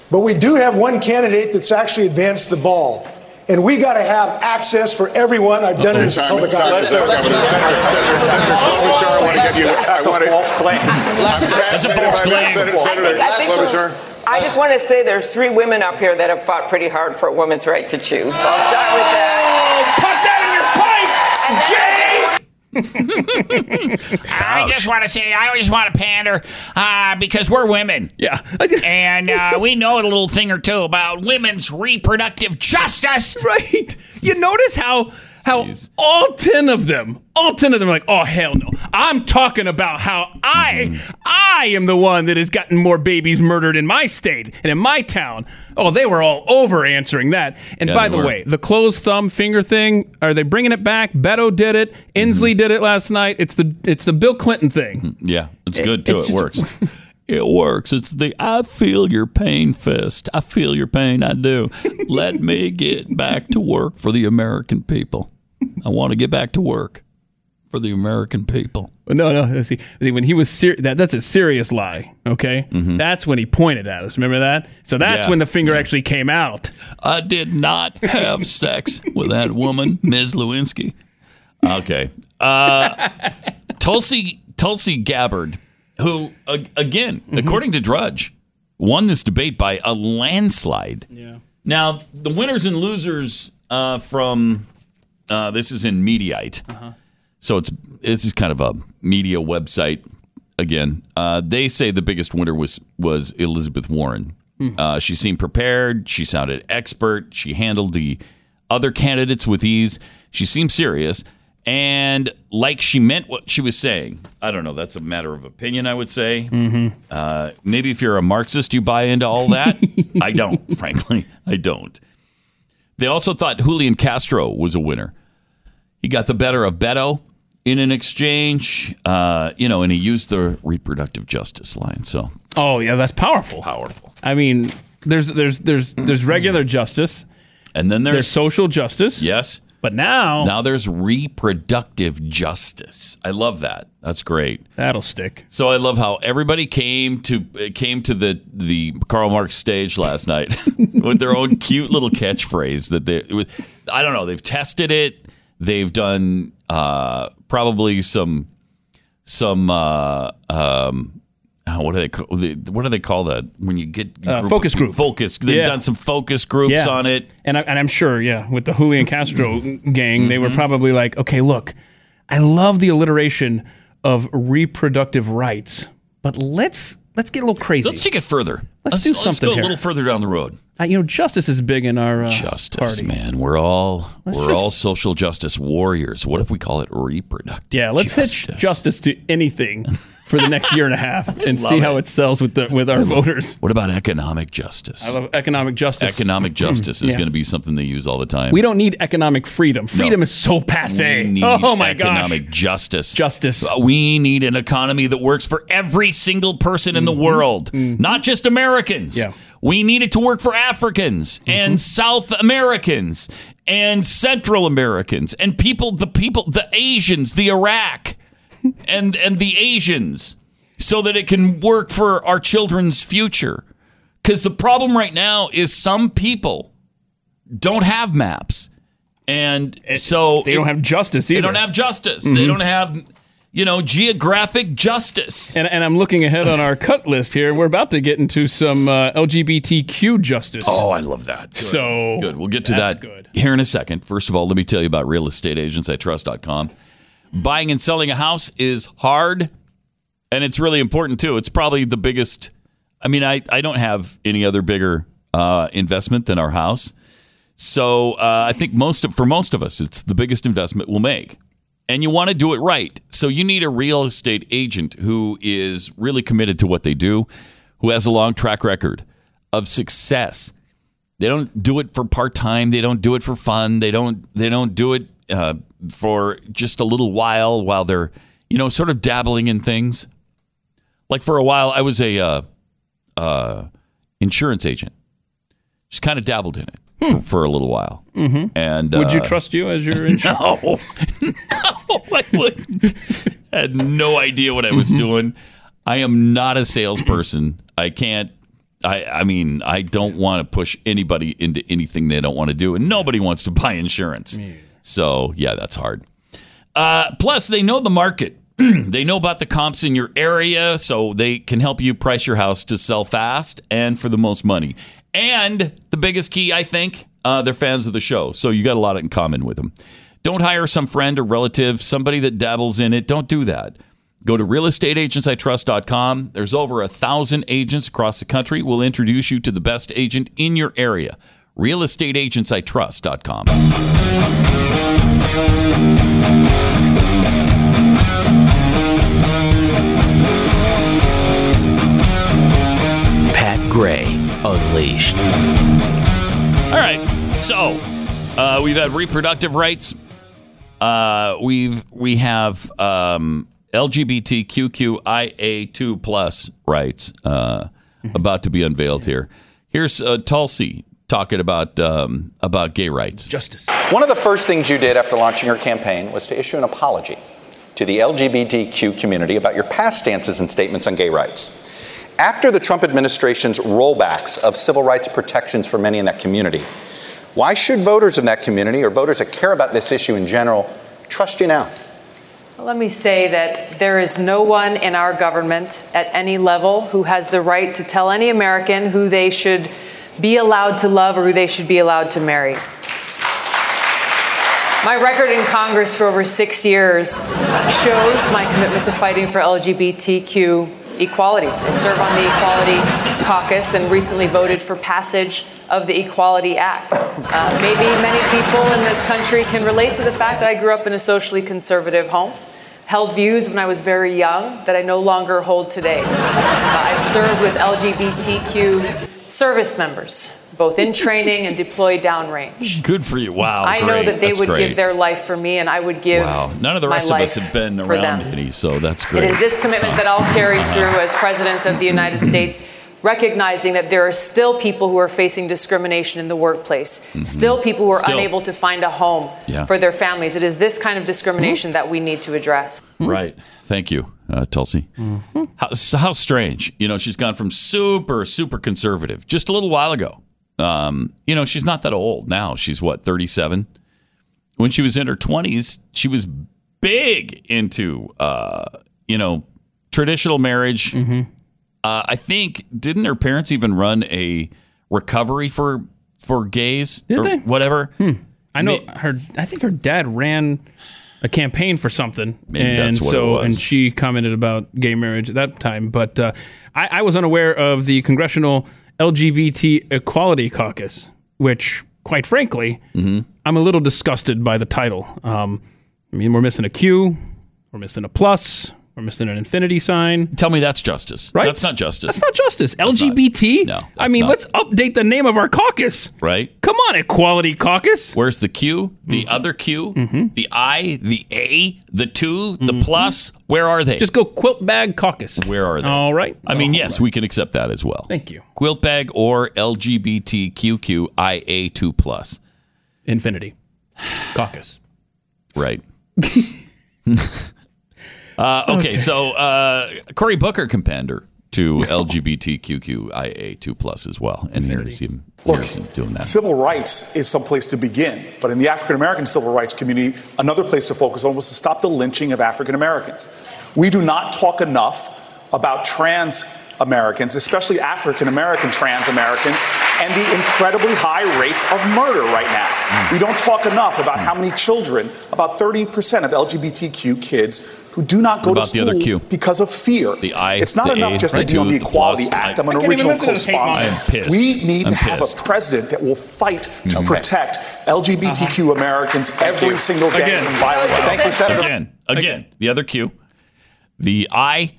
But we do have one candidate that's actually advanced the ball. And we got to have access for everyone. I've done it as a public option. is up, Governor. Senator, Senator, Senator Klobuchar, I want to get you. I want to. false claim. I'm That's a fascinated false by that, claim. Senator, Senator I think- I think Klobuchar. I just want to say there's three women up here that have fought pretty hard for a woman's right to choose. So I'll start with that. Put that in your pipe, Jay! I just want to say, I always want to pander uh, because we're women. Yeah. and uh, we know a little thing or two about women's reproductive justice. Right. You notice how how all 10 of them, all 10 of them are like, "Oh hell no. I'm talking about how I mm-hmm. I am the one that has gotten more babies murdered in my state and in my town." Oh, they were all over answering that. And Yeah, by the were. way, the closed thumb finger thing, are they bringing it back? Beto did it. Mm-hmm. Inslee did it last night. It's the it's the Bill Clinton thing. Mm-hmm. Yeah, it's good too. It's it just- works. It works. It's the I feel your pain fist. I feel your pain. I do. Let me get back to work for the American people. I want to get back to work for the American people. No, no. See, see when he was ser- that that's a serious lie. Okay, that's when he pointed at us. Remember that? So that's Mm-hmm. Yeah. when the finger actually came out. I did not have sex with that woman, Ms. Lewinsky. Okay. Uh, Tulsi Tulsi Gabbard, who uh, again, according to Drudge, won this debate by a landslide. Yeah. Now the winners and losers uh, from uh, this is in Mediaite, so it's this is kind of a media website. Again, uh, they say the biggest winner was was Elizabeth Warren. Hmm. Uh, she seemed prepared. She sounded expert. She handled the other candidates with ease. She seemed serious and like she meant what she was saying. I don't know. That's a matter of opinion, I would say. Mm-hmm. Uh, maybe if you're a Marxist, you buy into all that. I don't, frankly. I don't. They also thought Julian Castro was a winner. He got the better of Beto in an exchange, uh, you know, and he used the reproductive justice line. So Oh yeah, that's powerful. Powerful. I mean, there's there's there's there's regular justice, and then there's, social justice. Yes. But now now there's reproductive justice. I love that. That's great. That'll stick. So I love how everybody came to came to the the Karl Marx stage last night with their own cute little catchphrase that they with I don't know, they've tested it. They've done uh, probably some some uh, um, uh, what do they call what do they call that when you get Uh, focus group. focus they've Yeah. done some focus groups Yeah. on it and I, and I'm sure, yeah, with the Julian Castro gang, they were Mm-hmm. probably like, okay, look, I love the alliteration of reproductive rights, but let's let's get a little crazy. let's take it further Let's do something Let's go here. a little further down the road Uh, you know, justice is big in our uh, justice party. man we're all Let's we're just- all social justice warriors what if we call it reproductive Yeah, let's hitch justice to anything for the next year and a half and see Love how it. it sells with the with our voters. what about economic justice I love economic justice. economic justice is Yeah. going to be something they use all the time We don't need economic freedom. Freedom is so passe. Oh my god. economic gosh. justice. Justice. Uh, We need an economy that works for every single person in the world, not just Americans. Mm-hmm. Yeah. We need it to work for Africans and South Americans and Central Americans and people, the people, the Asians, the Iraq and and the Asians, so that it can work for our children's future. Because the problem right now is some people don't have maps, and so they don't have justice They don't have justice. They Mhm. don't have, you know, geographic justice. And, and I'm looking ahead on our cut list here. We're about to get into some uh, LGBTQ justice. Oh, I love that. So Good. We'll get to that good. here in a second. First of all, let me tell you about realestateagentsitrust.com. Buying and selling a house is hard, and it's really important too. It's probably the biggest. I mean, I, I don't have any other bigger uh, investment than our house. So uh, I think most of, for most of us, it's the biggest investment we'll make. And you want to do it right. So you need a real estate agent who is really committed to what they do, who has a long track record of success. They don't do it for part time. They don't do it for fun. They don't. They don't do it uh, for just a little while while they're you know sort of dabbling in things. Like for a while, I was a uh, uh, insurance agent. Just kind of dabbled in it for, for a little while. Mhm. And Would you uh, trust you as your insurance? no, no, I wouldn't. I had no idea what I was doing. I am not a salesperson. I can't. I, I mean, I don't want to push anybody into anything they don't want to do, and nobody wants to buy insurance. So yeah, that's hard. Uh, plus, they know the market. they know about the comps in your area, so they can help you price your house to sell fast and for the most money. And the biggest key, I think, uh, they're fans of the show, so you got a lot in common with them. Don't hire some friend or relative, somebody that dabbles in it. Don't do that. Go to realestateagentsitrust.com. There's over a thousand agents across the country. We'll introduce you to the best agent in your area. Realestateagentsitrust.com. Pat Gray Unleashed. All right. So uh, we've had reproductive rights. Uh, we've we have um, LGBTQIA2 plus rights uh, about to be unveiled here. Here's uh, Tulsi talking about um, about gay rights. Justice. One of the first things you did after launching your campaign was to issue an apology to the LGBTQ community about your past stances and statements on gay rights. After the Trump administration's rollbacks of civil rights protections for many in that community, why should voters in that community or voters that care about this issue in general trust you now? Let me say that there is no one in our government at any level who has the right to tell any American who they should be allowed to love or who they should be allowed to marry. My record in Congress for over six years shows my commitment to fighting for LGBTQ equality. I serve on the Equality Caucus and recently voted for passage of the Equality Act. Uh, maybe many people in this country can relate to the fact that I grew up in a socially conservative home, held views when I was very young that I no longer hold today. Uh, I've served with LGBTQ service members, both in training and deployed downrange. Good for you. Wow. I know that they That's would great. give their life for me, and I would give Wow. None of the rest of us have been around them. any, so that's great. It is this commitment that I'll carry Uh-huh. through as President of the United States, recognizing that there are still people who are facing discrimination in the workplace, still people who are Mm-hmm. Still. unable to find a home Yeah. for their families. It is this kind of discrimination that we need to address. Right. Thank you, uh, Tulsi. How, how strange. You know, she's gone from super, super conservative just a little while ago. Um, you know, she's not that old now. She's what, 37? When she was in her 20s, she was big into, uh, you know, traditional marriage. Uh, I think, didn't her parents even run a recovery for for gays Did or they? whatever? I know her. I think her dad ran a campaign for something, Maybe and that's what it so was. and she commented about gay marriage at that time. But uh, I, I was unaware of the Congressional LGBT Equality Caucus, which, quite frankly, Mm-hmm. I'm a little disgusted by the title. Um, I mean, we're missing a Q, we're missing a plus, We're missing an infinity sign. Tell me that's justice. Right? That's not justice. That's not justice. LGBT? No, I mean, not. let's update the name of our caucus. right? Come on, Equality Caucus. Where's the Q? Mm-hmm. The other Q? The I? The A? The two? The plus? Where are they? Mm-hmm. Just go Quilt Bag Caucus. Where are they? All right. I mean, yes, we can accept that as well. Thank you. Quilt bag or LGBTQQIA2 plus. Infinity. Caucus. Right. uh, okay, Okay. so uh, Cory Booker can pander to LGBTQIA2 plus as well, and here's him, here's him doing that. Civil rights is some place to begin, but in the African American civil rights community, another place to focus on was to stop the lynching of African Americans. We do not talk enough about trans Americans, especially African American trans Americans, and the incredibly high rates of murder right now. We don't talk enough about how many children, about 30% of LGBTQ kids, who do not go What to about the school other Q? because of fear. The I, it's not the enough A, just the to be on two, the the Equality plus. Act. I'm an original listen to this hate co-sponsor. I'm pissed. We need I'm to have pissed. a president that will fight to Mhm. protect LGBTQ Americans every single day Again. from violence. Thank you, Senator. Again, again, the other Q, the I,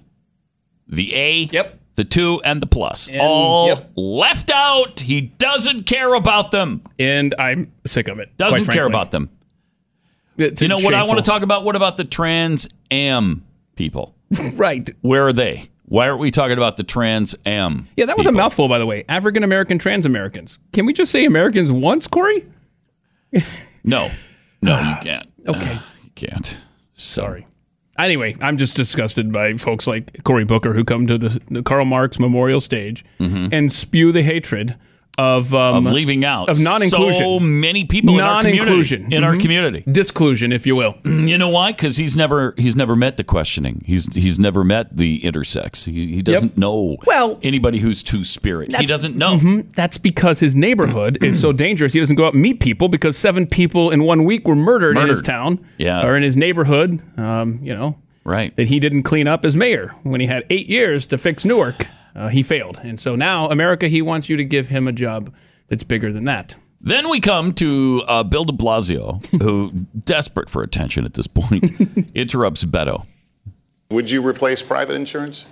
the A, yep. the two, and the plus. all yep. left out. He doesn't care about them. And I'm sick of it. Doesn't quite care about them. You know what I want to talk about? What about the Trans Am people? right. Where are they? Why aren't we talking about the Trans Am? Yeah, that was a mouthful, by the way. African American trans Americans. Can we just say Americans once, Cory? No, no, you ah, can't. Okay. Ah, you can't. Sorry. Anyway, I'm just disgusted by folks like Cory Booker who come to the, the Karl Marx Memorial stage mm-hmm. and spew the hatred of um, Mm-hmm. Of leaving out of non-inclusion. so many people in our community. non-inclusion In our Mhm. community. disclusion, if you will. You know why? Because he's never he's never met the questioning. He's he's never met the intersex. He, he doesn't know Well- anybody who's two spirit. He doesn't know. Mhm. That's because his neighborhood is so dangerous. He doesn't go out and meet people because seven people in one week were murdered, in his town, Yeah. or in his neighborhood. Um, you know, right? That he didn't clean up as mayor when he had eight years to fix Newark. Uh, he failed, and so now America, he wants you to give him a job that's bigger than that. Then we come to uh, Bill De Blasio, who desperate for attention at this point, interrupts Beto. Would you replace private insurance?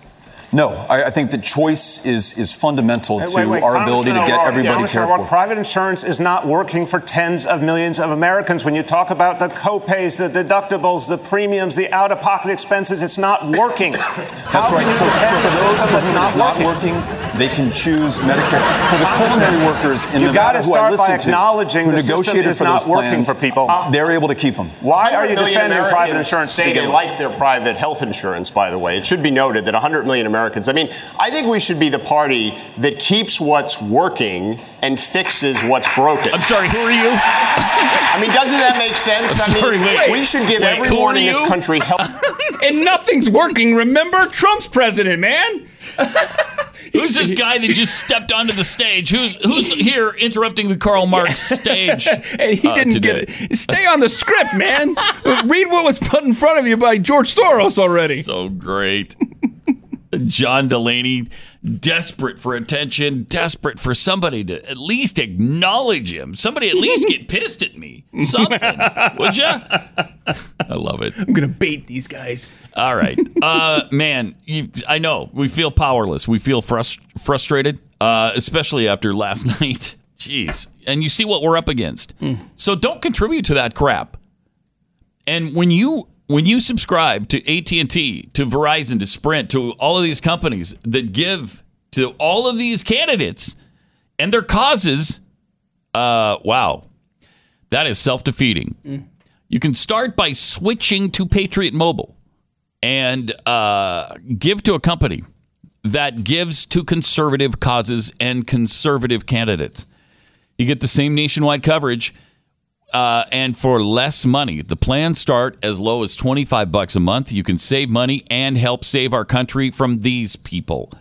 No, I, I think that choice is is fundamental Wait, to wait, wait. our ability to get O'Rourke, everybody Congressman cared for. Private insurance is not working for tens of millions of Americans. When you talk about the copays, the deductibles, the premiums, the out-of-pocket expenses, it's not working. That's right. So, so for those for whom it's not working, they can choose Medicare. For the culinary workers in You Nevada who start I by listen to, acknowledging who the system negotiated is for not those working plans, for people. Uh, they're able to keep them. Why are you million defending private insurance? to Say they like their private health insurance. By the way, it should be noted that 100 million Americans. I mean, I think we should be the party that keeps what's working and fixes what's broken. I'm sorry. Who are you? I mean, doesn't that make sense? I'm I mean, sorry, wait. we should give Wait, who everyone in this country help. and nothing's working. Remember, Trump's president, man. Who's this guy that just stepped onto the stage? Who's who's here interrupting the Karl Marx stage? and he uh, didn't today? get it. Stay on the script, man. Read what was put in front of you by George Soros already. So great. John Delaney, desperate for attention, desperate for somebody to at least acknowledge him. Somebody at least get pissed at me. Something, would you? I love it. I'm gonna bait these guys. All right, uh, man. You, I know we feel powerless. We feel frust- frustrated, uh, especially after last night. Jeez, and you see what we're up against. So don't contribute to that crap. And when you when you subscribe to AT&T, to Verizon, to Sprint, to all of these companies that give to all of these candidates and their causes, uh, wow, that is self-defeating. You can start by switching to Patriot Mobile and uh, give to a company that gives to conservative causes and conservative candidates. You get the same nationwide coverage uh, and for less money. The plans start as low as 25 bucks a month. You can save money and help save our country from these people.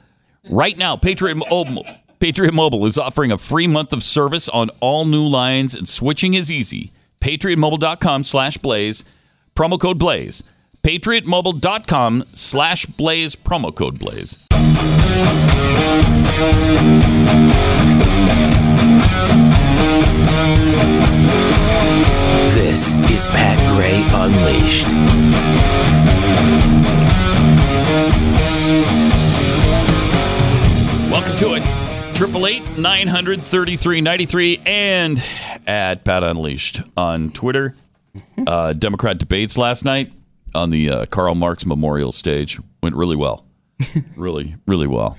Right now, Patriot Mobile, Patriot Mobile is offering a free month of service on all new lines and switching is easy. PatriotMobile.com slash Blaze, promo code Blaze. PatriotMobile.com slash Blaze, promo code Blaze. 933.93 and at Pat Unleashed on Twitter. Mm-hmm. Uh, Democrat debates last night on the uh, Karl Marx Memorial stage went really well. really, really well.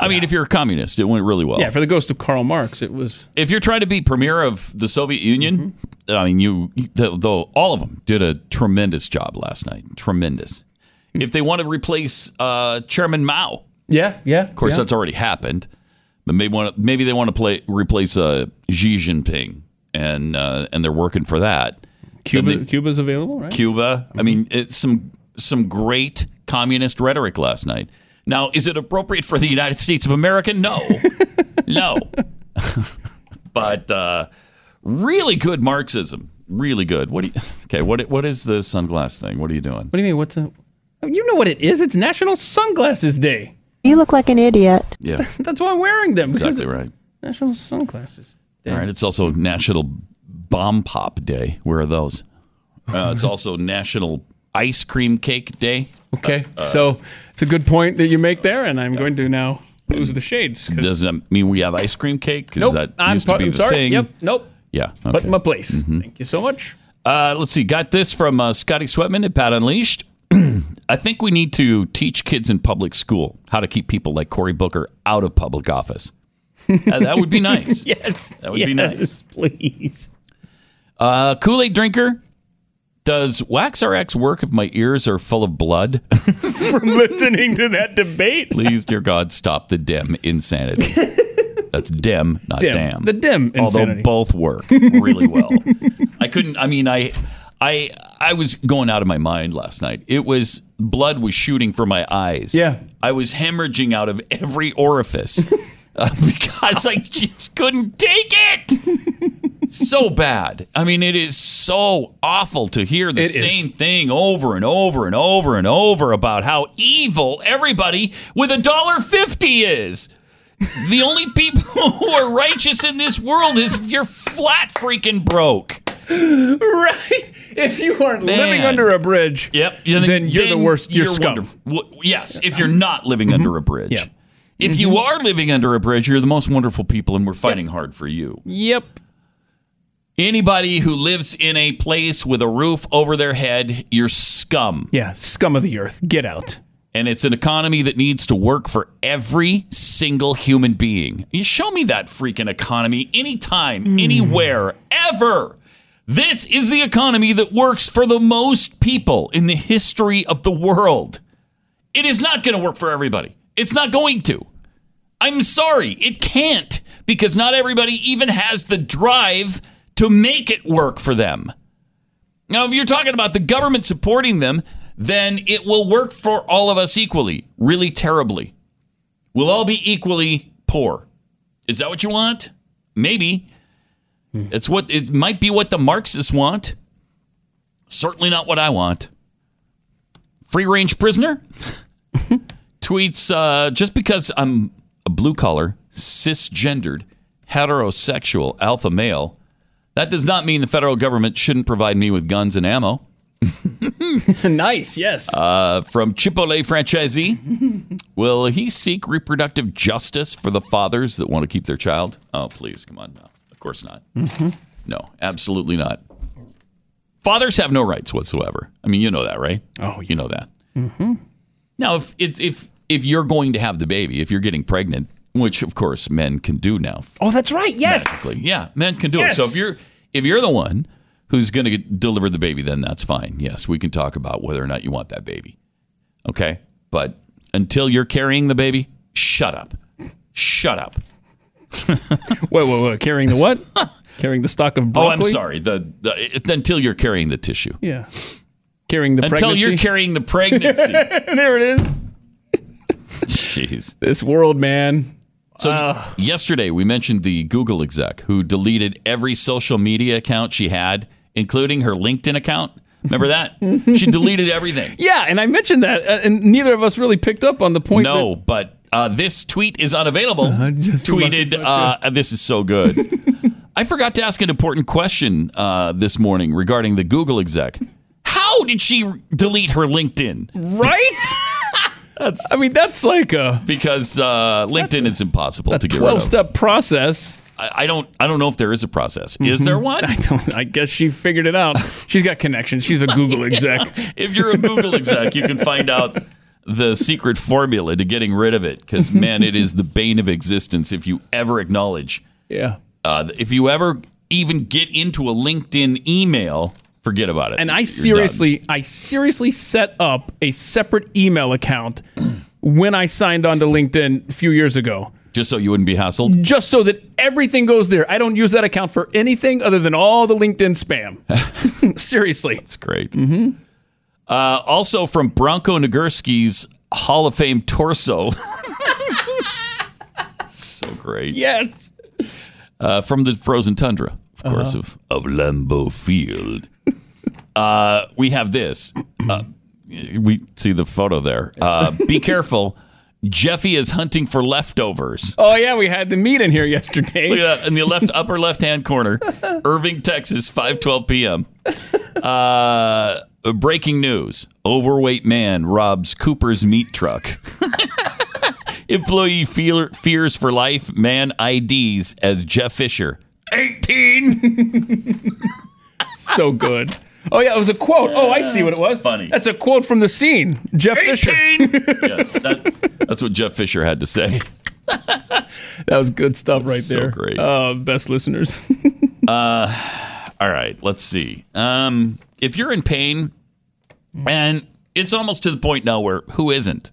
I mean, if you're a communist, it went really well. Yeah, for the ghost of Karl Marx, it was. If you're trying to be premier of the Soviet Union, mm-hmm. I mean, you, though all of them did a tremendous job last night. Tremendous. Mm-hmm. If they want to replace uh, Chairman Mao, yeah, yeah, of course yeah. that's already happened. Maybe want maybe they want to play replace uh, Xi Jinping, and uh, and they're working for that. Cuba. They- Cuba's available, right? Cuba. I mean, it's some some great communist rhetoric last night. Now, is it appropriate for the United States of America? No, no. but uh, really good Marxism. Really good. What do you? Okay. What what is the sunglass thing? What are you doing? What do you mean? What's a? You know what it is? It's National Sunglasses Day. You look like an idiot. Yeah. That's why I'm wearing them. because Exactly right. National Sunglasses Day. All right. It's also National Bomb Pop Day. Where are those? Uh, it's also National Ice Cream Cake Day. Okay, Uh, so it's a good point that you make there, and I'm going to now lose the shades. Does that mean we have ice cream cake? 'Cause Nope, that I'm used to be I'm the sorry. thing. Yep, nope. Yeah. But okay. my place. Mhm. Thank you so much. Uh, let's see. Got this from uh, Scotty Sweatman at Pat Unleashed. I think we need to teach kids in public school how to keep people like Cory Booker out of public office. Uh, that would be nice. yes, That would be nice. Please. Uh, Kool Aid drinker. Does Wax RX work if my ears are full of blood? From listening to that debate. Please, dear God, stop the dem insanity. That's dem, not Dem. damn. The dem Although both work really well. I couldn't. I mean, I, I, I was going out of my mind last night. It was blood was shooting from my eyes. Yeah. I was hemorrhaging out of every orifice uh, because I just couldn't take it. so bad. I mean, it is so awful to hear the It is. same thing over and over and over and over about how evil everybody with a dollar fifty is. The only people who are righteous in this world is if you're flat freaking broke. Right. If you aren't Man. living under a bridge, Yep. then you're the worst. You're, scum. wonderful. W- Yes, if you're not living mm-hmm. under a bridge. Yeah. If you mm-hmm. are living under a bridge, you're the most wonderful people, and we're fighting hard for you. Yep. Anybody who lives in a place with a roof over their head, you're scum. Yeah, scum of the earth. Get out. And it's an economy that needs to work for every single human being. You show me that freaking economy anytime, mm. anywhere, ever. This is the economy that works for the most people in the history of the world. It is not going to work for everybody. It's not going to. I'm sorry, it can't because not everybody even has the drive to make it work for them. Now, if you're talking about the government supporting them, then it will work for all of us equally, really terribly. We'll all be equally poor. Is that what you want? Maybe. It's what it might be what the Marxists want. Certainly not what I want. Free range prisoner tweets uh, just because I'm a blue collar, cisgendered, heterosexual alpha male, that does not mean the federal government shouldn't provide me with guns and ammo. nice. Yes. Uh, from Chipotle franchisee, will he seek reproductive justice for the fathers that want to keep their child? Oh, please, come on, no, of course not. No, absolutely not. Fathers have no rights whatsoever. I mean, you know that, right? Oh, you know that. Mm-hmm. Now, if it's if if you're going to have the baby, if you're getting pregnant, which of course men can do now, Oh, that's right. Yes. medically, yeah, men can do it. So if you're if you're the one who's going to deliver the baby, then that's fine. Yes, we can talk about whether or not you want that baby. Okay, but until you're carrying the baby, shut up, shut up. wait, wait, wait. Carrying the what? Carrying the stock of Oh. I'm sorry. The, the until you're carrying the tissue. Yeah. Carrying the until pregnancy. you're carrying the pregnancy. there it is. Jeez. This world, man. So yesterday we mentioned the Google exec who deleted every social media account she had, including her LinkedIn account. Remember that? she deleted everything. Yeah, and I mentioned that, uh, and neither of us really picked up on the point. No, but uh, this tweet is unavailable. just Tweeted, uh, this is so good. I forgot to ask an important question uh, this morning regarding the Google exec. How did she delete her LinkedIn? Right? That's. I mean, that's like a because uh, LinkedIn is impossible to get rid of. Twelve-step process. I, I don't. I don't know if there is a process. Is there Mhm. one? I don't. I guess she figured it out. She's got connections. She's a Google exec. if you're a Google exec, you can find out the secret formula to getting rid of it. Because man, it is the bane of existence. If you ever acknowledge, Yeah. uh, if you ever even get into a LinkedIn email, forget about it. And I You're seriously, I seriously set up a separate email account when I signed on to LinkedIn a few years ago. just so you wouldn't be hassled. Just so that everything goes there. I don't use that account for anything other than all the LinkedIn spam. seriously. It's great. Mm-hmm. Uh, also from Bronco Nagurski's Hall of Fame torso. so great. Yes. Uh, from the frozen tundra, of course, Uh-huh. of, of Lambeau Field. uh, we have this. Uh, we see the photo there. Uh, be careful. Jeffy is hunting for leftovers. Oh yeah, we had the meat in here yesterday. Look at that in the left upper left hand corner, Irving, Texas, 5:12 p.m. Uh, breaking news: Overweight man robs Cooper's meat truck. Employee fear, fears for life. Man IDs as Jeff Fisher. 18. so good. Oh yeah, it was a quote. Oh, I see what it was. Funny. That's a quote from the scene. Jeff Fisher. yes, that, that's what Jeff Fisher had to say. That was good stuff right So there. great. Uh, best listeners. Uh, all right, let's see. Um, if you're in pain, and it's almost to the point now where who isn't?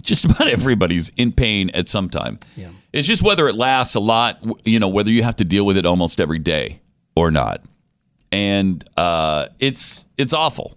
Just about everybody's in pain at some time. Yeah. It's just whether it lasts a lot, you know, whether you have to deal with it almost every day or not. And uh, it's it's awful.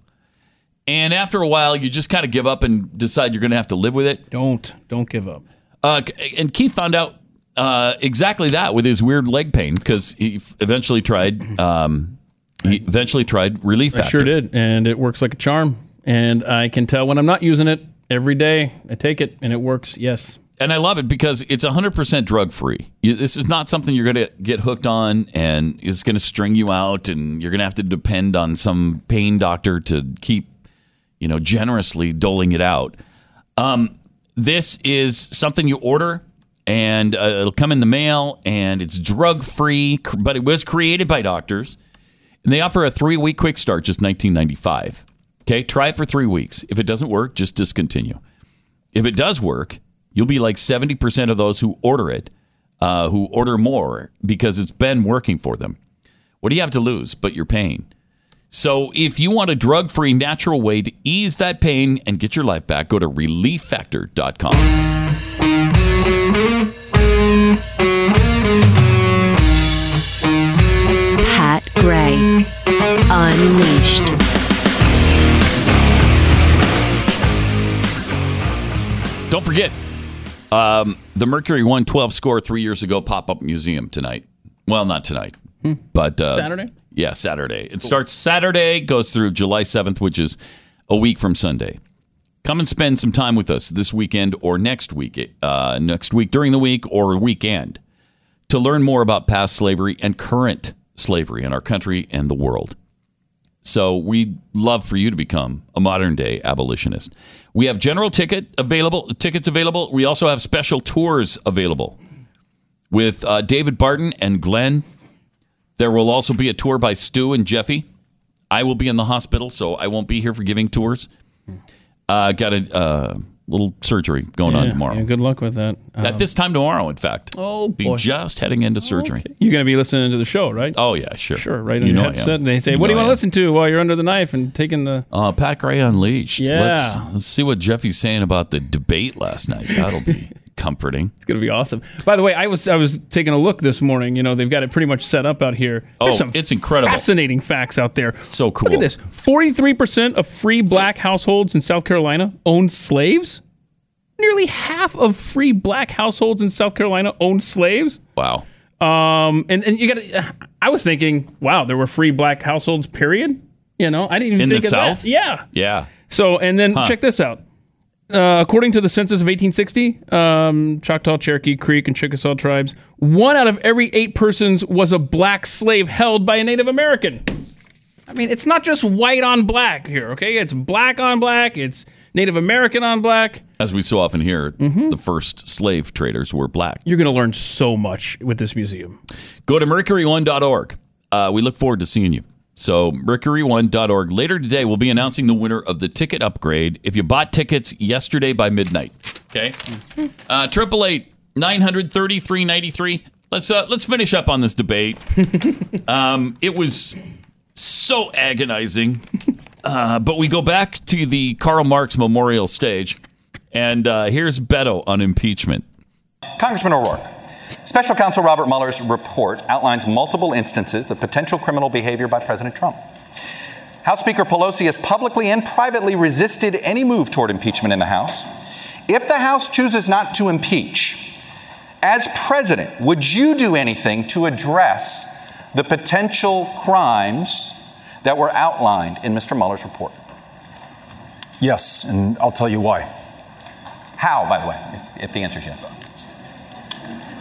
And after a while, you just kind of give up and decide you're going to have to live with it. Don't don't give up. Uh, and Keith found out uh, exactly that with his weird leg pain because he f- eventually tried. Um, he eventually tried relief I factor. sure did, and it works like a charm. And I can tell when I'm not using it every day. I take it, and it works. Yes. and I love it because it's 100% drug free. This is not something you're going to get hooked on and it's going to string you out and you're going to have to depend on some pain doctor to keep, you know, generously doling it out. Um, this is something you order and uh, it'll come in the mail and it's drug free, but it was created by doctors. And they offer a three week quick start, just 1995. Okay, try it for three weeks. If it doesn't work, just discontinue. If it does work, you'll be like 70% of those who order it, uh, who order more because it's been working for them. What do you have to lose but your pain? So if you want a drug free, natural way to ease that pain and get your life back, go to relieffactor.com. Gray. Unleashed. Don't forget, um, the Mercury 112 score three years ago pop up museum tonight. Well, not tonight, but uh, Saturday? Yeah, Saturday. It starts Saturday, goes through July 7th, which is a week from Sunday. Come and spend some time with us this weekend or next week, uh, next week during the week or weekend to learn more about past slavery and current slavery in our country and the world. So we'd love for you to become a modern day abolitionist. We have general ticket available, tickets available. We also have special tours available with uh, David Barton and Glenn. There will also be a tour by Stu and Jeffy. I will be in the hospital, so I won't be here for giving tours. Uh, got a uh, little surgery going on tomorrow. yeah, good luck with that. At Um, this time tomorrow, in fact. Oh, be boy. just heading into surgery. You're going to be listening to the show, right? Oh yeah, sure, Sure, right on You know headset. They say, You "What do you want to listen to while you're under the knife and taking the?" Uh, Pat Gray Unleashed. Yeah. Let's, let's see what Jeffy's saying about the debate last night. That'll be comforting. It's gonna be awesome. By the way, I was I was taking a look this morning. You know, they've got it pretty much set up out here. There's Oh, some it's incredible. fascinating facts out there. So cool. Look at this: forty-three percent of free black households in South Carolina own slaves. Nearly half of free black households in South Carolina own slaves. Wow. Um, and and you got to. I was thinking, wow, there were free black households. Period. You know, I didn't even In think the of South? that. Yeah. Yeah. So, and then Huh. check this out. Uh, according to the census of 1860, um, Choctaw, Cherokee, Creek, and Chickasaw tribes, one out of every eight persons was a black slave held by a Native American. I mean, it's not just white on black here, okay? It's black on black, it's Native American on black. As we so often hear, Mm-hmm. the first slave traders were black. You're going to learn so much with this museum. Go to mercury1.org. Uh, we look forward to seeing you. So, mercury1.org. Later today, we'll be announcing the winner of the ticket upgrade. If you bought tickets yesterday by midnight, okay? Uh, Triple eight nine hundred thirty three ninety three. Let's uh, let's finish up on this debate. um, it was so agonizing, uh, but we go back to the Karl Marx Memorial Stage, and uh, here's Beto on impeachment. Congressman O'Rourke, Special Counsel Robert Mueller's report outlines multiple instances of potential criminal behavior by President Trump. House Speaker Pelosi has publicly and privately resisted any move toward impeachment in the House. If the House chooses not to impeach, as president, would you do anything to address the potential crimes that were outlined in Mr. Mueller's report? Yes, and I'll tell you why. How, by the way, if, if the answer is yes?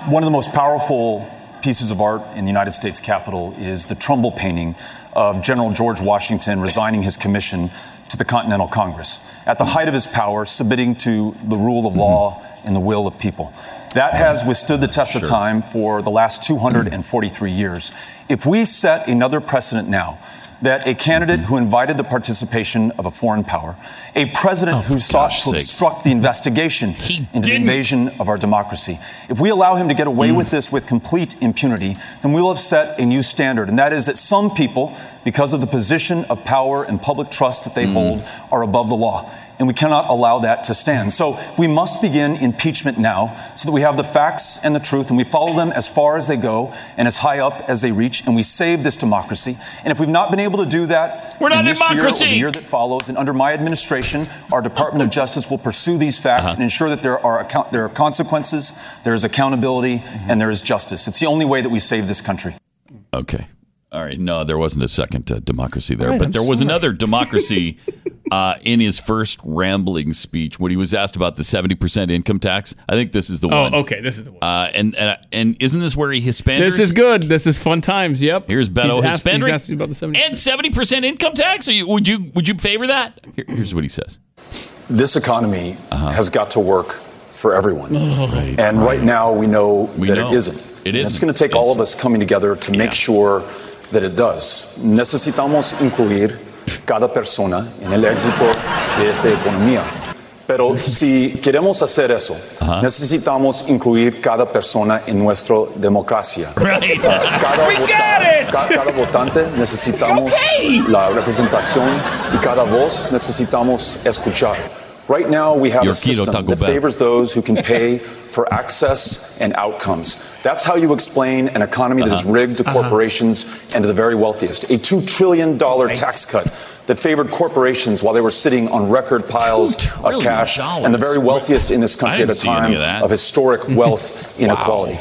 One of the most powerful pieces of art in the United States Capitol is the Trumbull painting of General George Washington resigning his commission to the Continental Congress at the height of his power, submitting to the rule of law mm-hmm. and the will of people. That has mm-hmm. withstood the test of time for the last 243 years. If we set another precedent now, that a candidate who invited the participation of a foreign power, a president who sought to sakes. obstruct the investigation into the invasion of our democracy, if we allow him to get away with this with complete impunity, then we will have set a new standard. And that is that some people, because of the position of power and public trust that they hold, are above the law. And we cannot allow that to stand. So we must begin impeachment now so that we have the facts and the truth and we follow them as far as they go and as high up as they reach and we save this democracy. And if we've not been able to do that We're not in this year or the year that follows, and under my administration, our Department of Justice will pursue these facts and ensure that there are, account- there are consequences, there is accountability, and there is justice. It's the only way that we save this country. Okay. All right. No, there wasn't a second uh, democracy there, Right, but I'm there was another democracy uh, in his first rambling speech when he was asked about the seventy percent income tax. I think this is the Oh, one. okay, this is the one. Uh, and, and and isn't this where he Hispanic? This is good. This is fun times. Yep. Here's Beto. He's asked, he's Hispanic asked you about the 70. and seventy percent income tax. Are you, would you would you favor that? Here- here's what he says. This economy has got to work for everyone. Right, and right, now we know We that know. it isn't. It And It's going to take all of us coming together to make sure that it does. Necesitamos incluir cada persona en el éxito de esta economía. Pero si queremos hacer eso, necesitamos incluir cada persona en nuestra democracia. Right. Ah, cada, We vota- got it. ca- cada votante necesitamos Okay. la representación y cada voz necesitamos escuchar. Right now, we have Your a system that favors those who can pay for access and outcomes. That's how you explain an economy that is Uh-huh. rigged to corporations and to the very wealthiest. A $2 trillion tax cut that favored corporations while they were sitting on record piles of cash and the very wealthiest in this country at a didn't see any time of of historic wealth inequality.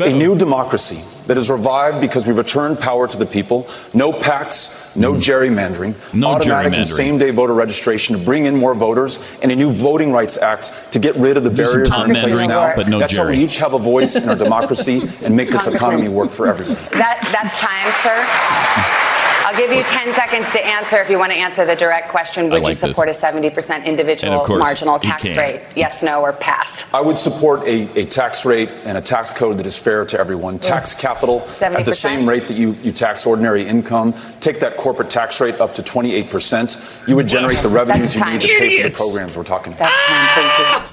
A new democracy that is revived because we return power to the people. No PACs, no gerrymandering, Mm-hmm. No automatic and same day voter registration to bring in more voters, and a new Voting Rights Act to get rid of the Do some barriers that are in place now. but no That's how we each have a voice in our democracy and make this economy work for everybody. That, that's time, sir. I'll give you 10 seconds to answer if you want to answer the direct question. Would like you support this. a 70% individual course, marginal tax rate? Yes, no, or pass? I would support a, a tax rate and a tax code that is fair to everyone. Tax capital at the same rate that you, you tax ordinary income. Take that corporate tax rate up to 28%. You would generate the revenues you need to pay for the programs we're talking about. That's time.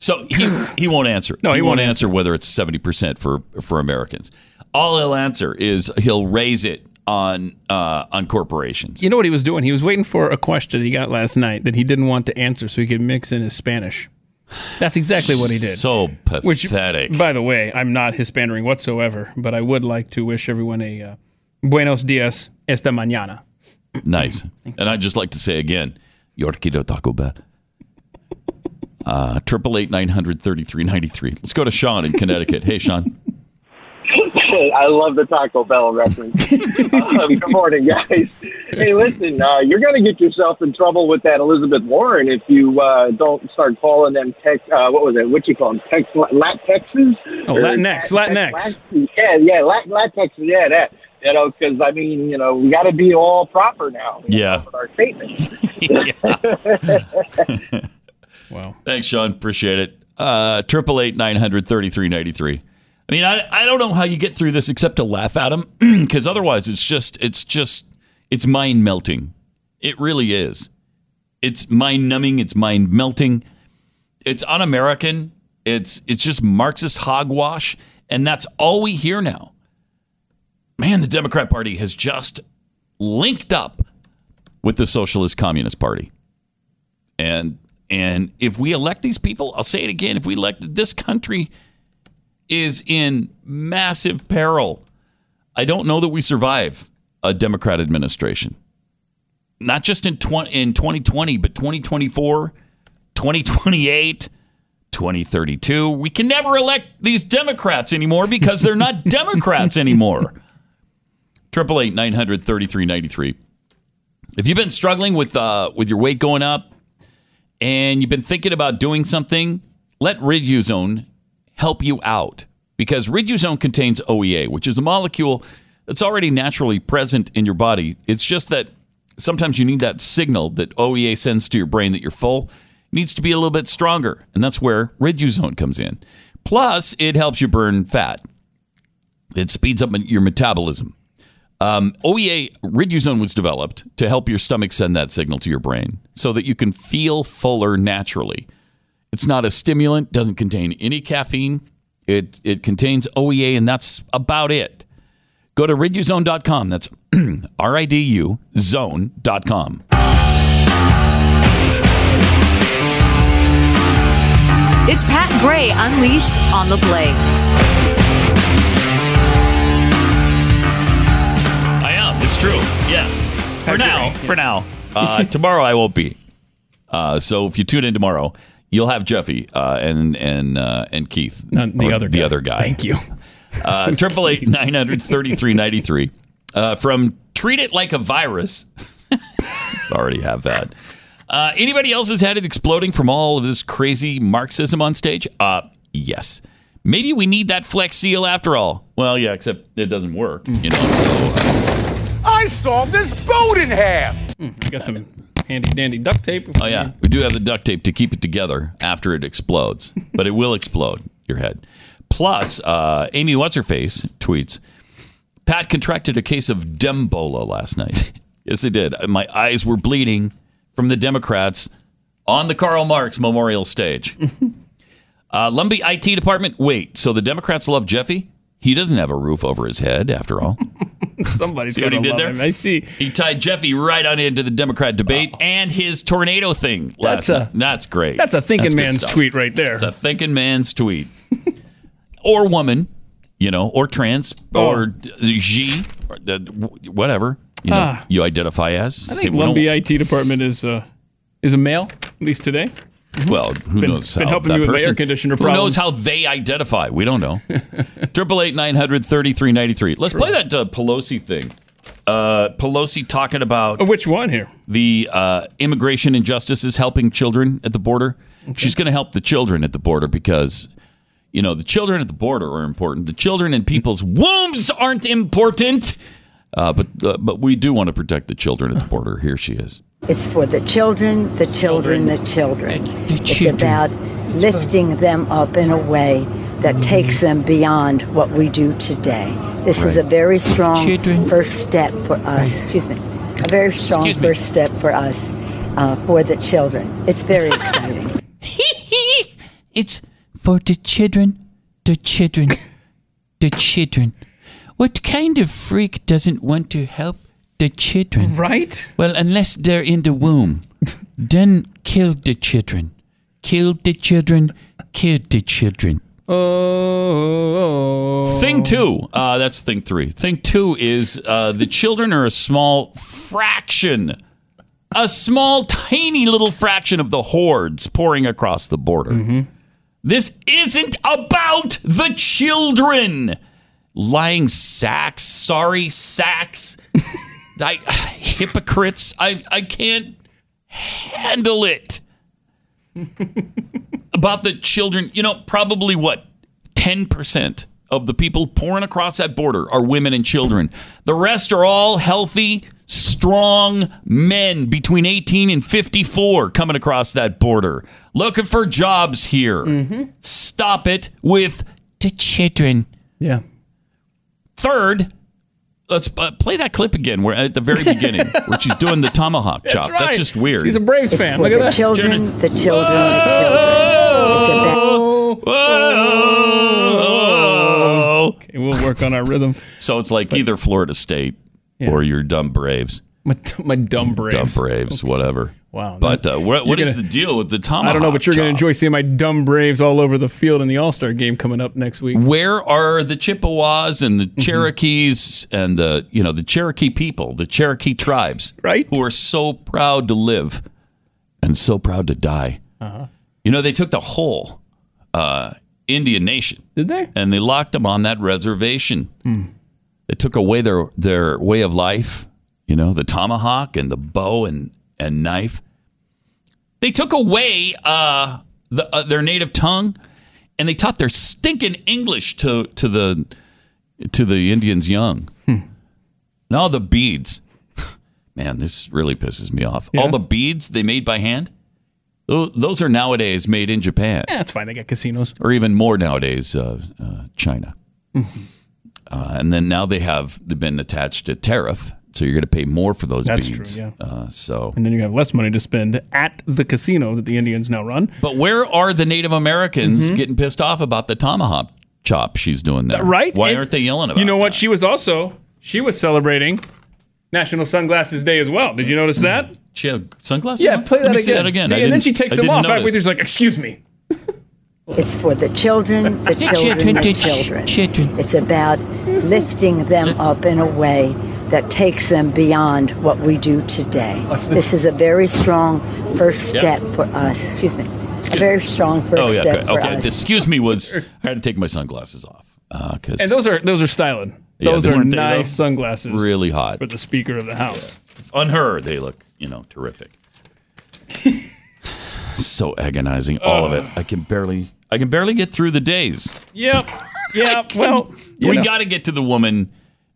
So he he won't answer. No, he, he won't won't answer whether it's seventy percent for for Americans. All he'll answer is he'll raise it on uh, on corporations. You know what he was doing? He was waiting for a question he got last night that he didn't want to answer so he could mix in his Spanish. That's exactly what he did. So Which, pathetic. by the way, I'm not Hispanic whatsoever, but I would like to wish everyone a uh, buenos dias esta mañana. Nice. And I'd just like to say again, Yorkito Taco Bell. Uh, Triple eight nine hundred thirty three ninety three. Let's go to Sean in Connecticut. Hey, Sean. I love the Taco Bell reference. um, good morning, guys. Hey, listen, uh, you're going to get yourself in trouble with that Elizabeth Warren if you uh, don't start calling them tech. Uh, what was it? What you call them? Tex, Lat Texas? Oh, Or Latinx, Lat- Latinx. Lat- Yeah, yeah, Lat, Lat Texas. Yeah, that. You know, because I mean, you know, we got to be all proper now. Yeah. with our statements. wow. Thanks, Sean. Appreciate it. Uh, Triple eight nine hundred thirty three ninety three. I mean, I, I don't know how you get through this except to laugh at him, because otherwise it's just it's just it's mind melting. It really is. It's mind numbing. It's mind melting. It's un-American. It's it's just Marxist hogwash, and that's all we hear now. Man, the Democrat Party has just linked up with the Socialist Communist Party. And and if we elect these people, I'll say it again, if we elect this country is in massive peril. I don't know that we survive a Democrat administration. Not just in 20, in 2020, but 2024, 2028, 2032. We can never elect these Democrats anymore because they're not Democrats anymore. Triple eight nine hundred thirty three ninety three. If you've been struggling with uh, with your weight going up, and you've been thinking about doing something, let Riduzone help you out because Riduzone contains OEA, which is a molecule that's already naturally present in your body. It's just that sometimes you need that signal that OEA sends to your brain that you're full. It needs to be a little bit stronger, and that's where Riduzone comes in. Plus, it helps you burn fat. It speeds up your metabolism. Um, OEA Riduzone was developed to help your stomach send that signal to your brain so that you can feel fuller naturally. It's not a stimulant, doesn't contain any caffeine. It, it contains OEA, and that's about it. Go to riduzone.com. That's R I D U zone.com. It's Pat Gray Unleashed on the Blaze. I am. It's true. Yeah. For now. For now. Uh, tomorrow I won't be. Uh, so if you tune in tomorrow, you'll have Jeffy uh, and and uh, and Keith, Not the Or other the guy. other guy. Thank you. Uh, Triple eight nine hundred thirty three ninety three. From treat it like a virus. Already have that. Uh, anybody else has had it exploding from all of this crazy Marxism on stage? Uh, yes. Maybe we need that Flex Seal after all. Well, yeah, except it doesn't work. You know, so uh, I saw this boat in half. Hmm, I got some handy dandy duct tape. Oh yeah, we do have the duct tape to keep it together after it explodes, but it will explode your head. Plus, uh, Amy what's her face tweets, Pat contracted a case of Dembola last night. yes, I did. My eyes were bleeding from the Democrats on the Karl Marx Memorial Stage. uh, Lumbee IT department. Wait, so the Democrats love Jeffy? He doesn't have a roof over his head, after all. Somebody's See what he did there? him. I see. He tied Jeffy right on into the Democrat debate and his tornado thing. That's a- night. that's great. That's a thinking good man's stuff. tweet right there. It's a thinking man's tweet, or woman, you know, or trans, or G, or the, whatever you know Ah. you identify as. I think We don't- Lumbee IT department is uh, is a male, at least today. Well, who Been- knows? been how helping that with my person- air conditioner Who knows how they identify? We don't know. Triple eight nine hundred thirty three ninety three. Let's play that uh, Pelosi thing. Uh, Pelosi talking about which one here? The uh, immigration injustices helping children at the border. She's going to help the children at the border because you know the children at the border are important. The children in people's wombs aren't important. Uh, but uh, but we do want to protect the children at the border. Here she is. It's for the children, the children, the children. It's children. about lifting them up in a way that takes them beyond what we do today. This is a very strong first step for us. Excuse me. A very strong first step for us uh, for the children. It's very exciting. It's for the children, the children, the children. What kind of freak doesn't want to help the children? Right? Well, unless they're in the womb, then kill the children. Kill the children, kill the children. Oh. Thing two, uh, that's thing three. Thing two is uh, the children are a small fraction, a small, tiny little fraction of the hordes pouring across the border. This isn't about the children. Lying sacks, sorry sacks, I, hypocrites. I, I can't handle it. about the children, you know, probably what? 10% of the people pouring across that border are women and children. The rest are all healthy, strong men between 18 and 54 coming across that border, looking for jobs here. Mm-hmm. Stop it with the children. Yeah. Third, let's uh, play that clip again. Where at the very beginning, where she's doing the tomahawk That's chop. right. That's just weird. She's a Braves It's fan. Look at the that. children, the children, the children. It's a about Okay, we'll work on our rhythm. So it's like either Florida State or your dumb Braves. My, my dumb Braves. Dumb Braves, whatever. Wow. But uh, what, what You're is the deal with the tomahawk? I don't know, but you're going to enjoy seeing my dumb Braves all over the field in the All Star game coming up next week. Where are the Chippewas and the Mm-hmm. Cherokees and the you know the Cherokee people, the Cherokee tribes, right? Who are so proud to live and so proud to die. Uh-huh. You know, they took the whole uh, Indian nation, Did they? and they locked them on that reservation. Hmm. They took away their their way of life. You know, the tomahawk and the bow and and knife. They took away uh, the, uh, their native tongue, and they taught their stinking English to to the to the Indians young. Now the beads, man, this really pisses me off. All the beads they made by hand, those are nowadays made in Japan, Yeah, it's fine. They got casinos. or even more nowadays, uh, uh, China. Uh, and then now they have they've been attached to tariff, so you're going to pay more for those That's beads. true, yeah. Uh, so And then you have less money to spend at the casino that the Indians now run. But where are the Native Americans Mhm. getting pissed off about the tomahawk chop she's doing there? Right? Why And aren't they yelling about You know what? She was also she was celebrating National Sunglasses Day as well. Did you notice that? She had sunglasses. Yeah, on? play Let that me again. see that again. See, and then she takes I them off halfway notice. through. She's like, "Excuse me." It's for the children, the children, children, the the children. children. It's about lifting them up in a way that takes them beyond what we do today. This is a very strong first Yeah. step for us. Excuse me. A very strong first Oh yeah, step good. for okay. us. Excuse me. Was I had to take my sunglasses off uh, because And those are those are styling. Those they are weren't they, nice sunglasses. really hot for the Speaker of the House. on her. They look you know terrific. so agonizing, all of it. Uh. I can barely, I can barely get through the days. Yep. Yep. well, we know. got to get to the woman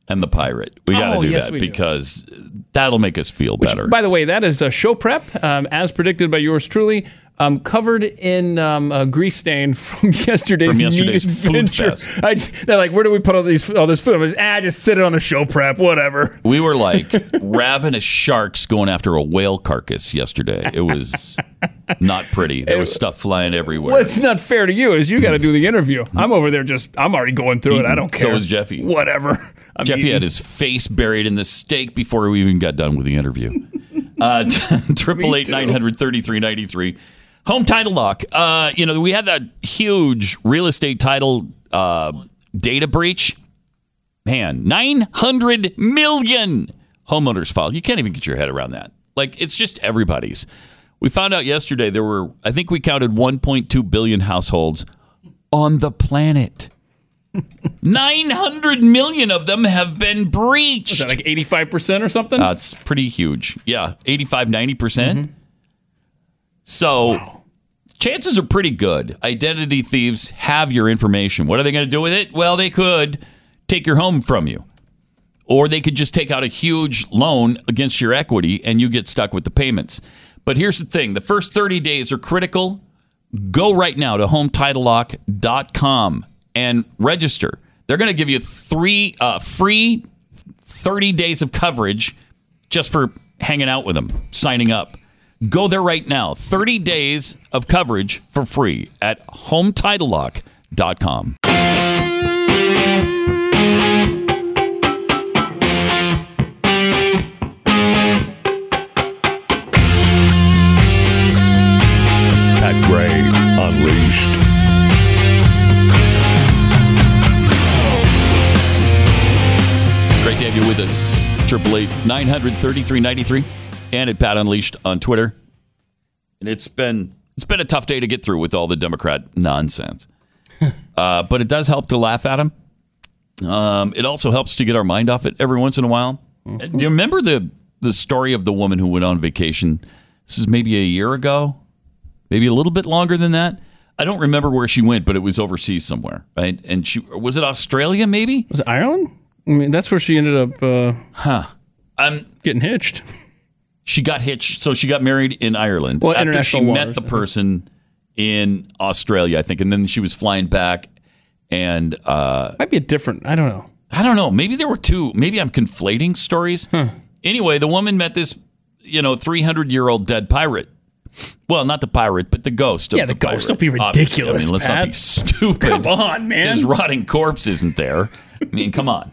and the pirate. We got to Oh, do yes, that we do. because that'll make us feel better. By the way, that is a show prep, um, as predicted by yours truly, um, covered in um, a grease stain from yesterday's, From yesterday's food fest. I just- they're like, where do we put all these all this food? I'm just, ah, just sit it on the show prep, whatever. We were like ravenous sharks going after a whale carcass yesterday. It was not pretty. There was stuff flying everywhere. What's not fair to you is you got to do the interview. I'm over there just, I'm already going through it. I don't care. So is Jeffy. Whatever. Jeffy eating. had his face buried in the steak before we even got done with the interview. Uh, Triple eight nine hundred thirty three ninety three. Home title lock. Uh, you know, we had that huge real estate title uh, data breach. Man, nine hundred million homeowners filed. You can't even get your head around that. Like it's just everybody's. We found out yesterday there were, I think we counted 1.2 billion households on the planet. 900 million of them have been breached. Was that like 85% or something? Uh, it's pretty huge. Yeah, 85, 90%. percent Mm-hmm. So chances are pretty good. Identity thieves have your information. What are they going to do with it? Well, they could take your home from you. Or they could just take out a huge loan against your equity and you get stuck with the payments. But here's the thing the first 30 days are critical. Go right now to hometitlelock.com and register. They're going to give you three uh, free 30 days of coverage just for hanging out with them, signing up. Go there right now. 30 days of coverage for free at hometitlelock.com. Pat Gray Unleashed. Have you with us. Triple eight nine hundred thirty three ninety three, and at Pat Unleashed on Twitter. And it's been it's been a tough day to get through with all the Democrat nonsense, uh, but it does help to laugh at them. Um, it also helps to get our mind off it every once in a while. Do you remember the the story of the woman who went on vacation? This is maybe a year ago, maybe a little bit longer than that. I don't remember where she went, but it was overseas somewhere, right? And she was it Australia, maybe? Was it Ireland? I mean, that's where she ended up. Uh, huh. I'm getting hitched. She got hitched, so she got married in Ireland Well, after she international met the person in Australia, I think, and then she was flying back, and uh, might be a different. I don't know. I don't know. Maybe there were two. Maybe I'm conflating stories. Anyway, the woman met this, you know, 300 year old dead pirate. Well, not the pirate, but the ghost of Yeah, the pirate, ghost. Don't be obviously. ridiculous, I mean, let's not be stupid. Come on, man. His rotting corpse isn't there. I mean, come on.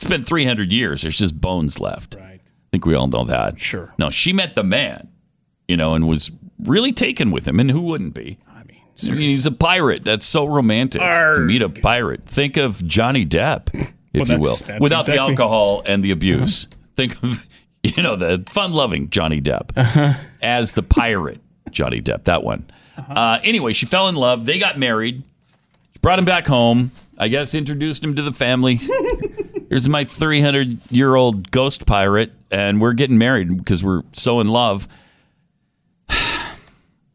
It's been 300 years. There's just bones left. Right. I think we all know that. Sure. No, she met the man, you know, and was really taken with him. And who wouldn't be? I mean, he's a pirate. That's so romantic to meet a pirate. Think of Johnny Depp, if Well, you will, without the alcohol and the abuse. Think of, you know, the fun-loving Johnny Depp Uh-huh. as the pirate Johnny Depp. That one. uh anyway, she fell in love. They got married. She brought him back home. I guess introduced him to the family. Here's my 300 year old ghost pirate, and we're getting married because we're so in love.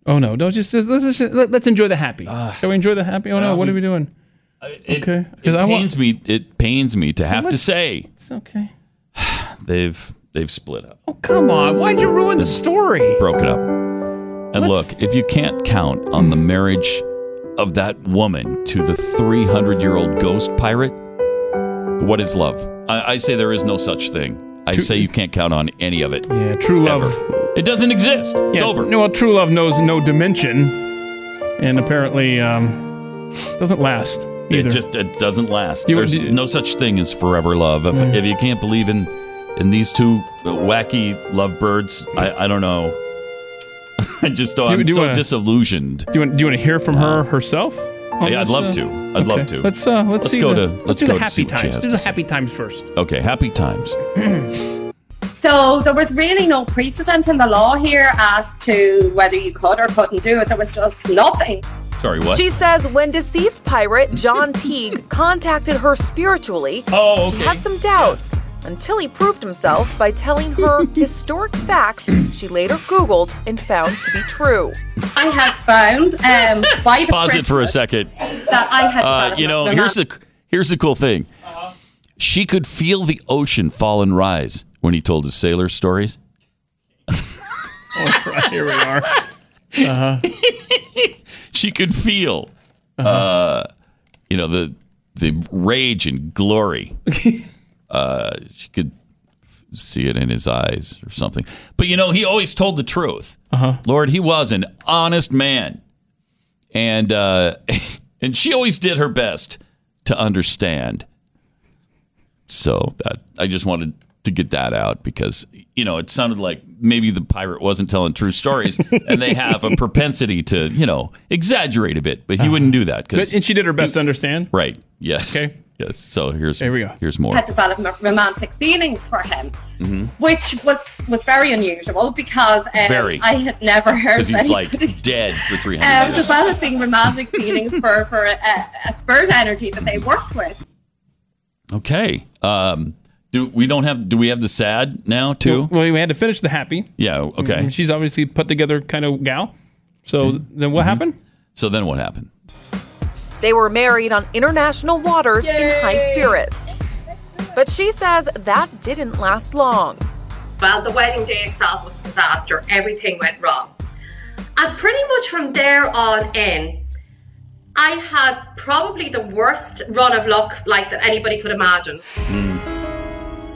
Oh no! Don't just, just let's just, let, us enjoy the happy. Shall we enjoy the happy? Oh no! Uh, what we- are we doing? It, okay. It 'Cause I want- pains me. It pains me to have to say It's okay. they've they've split up, Oh come on! Why'd you ruin the story? broken up. And Let's- look, if you can't count on the marriage of that woman to the 300 year old ghost pirate, what is love? I, I say there is no such thing. I say you can't count on any of it. Yeah, true love. Ever. It doesn't exist. It's Yeah, over. No, well, true love knows no dimension, and apparently um, doesn't last either. It just it doesn't last. You- There's no such thing as forever love. If, if you can't believe in in these two wacky lovebirds, I, I don't know. I just don't. Do I'm do you so wanna- disillusioned. do you want? Do you want to hear from her herself? On Yeah, I'd love uh, to. I'd love to. Let's uh, let's, Let's see go the, to- let's, let's do go the to see happy what she times. Do the happy times first. Okay, happy times. So there was really no precedent in the law here as to whether you could or couldn't do it. There was just nothing. Sorry, what? She says when deceased pirate John Teague contacted her spiritually, oh, she had some doubts until he proved himself by telling her historic facts she later Googled and found to be true. I had found um, by the Pause it for a second. that I had Uh, you know, an here's the here's the cool thing. She could feel the ocean fall and rise when he told his sailor stories. Oh, right, here we are. Uh-huh. she could feel, uh you know, the the rage and glory. Uh, she could see it in his eyes or something. But you know, he always told the truth. Uh-huh. Lord, he was an honest man, and uh, and she always did her best to understand. So that I just wanted to get that out because you know it sounded like maybe the pirate wasn't telling true stories, and they have a propensity to you know exaggerate a bit, but he wouldn't do that because and she did her best to understand. right. Yes. Okay. Yes. So here's here we go. Here's more. had developed m- romantic feelings for him, Mhm. which was was very unusual because um, Very. I had never heard Because he's like dead for 300 um, years. developing romantic feelings for for a, a spirit energy that they worked with. Okay. Um, do we don't have? Do we have the sad now too? Well, we had to finish the happy. yeah. Okay. Mm, She's obviously put together kind of gal. So then Mm-hmm. what happened? So then what happened? They were married on international waters in high spirits. But she says that didn't last long. Well, the wedding day itself was a disaster. Everything went wrong. And pretty much from there on in, I had probably the worst run of luck like that anybody could imagine. Mm.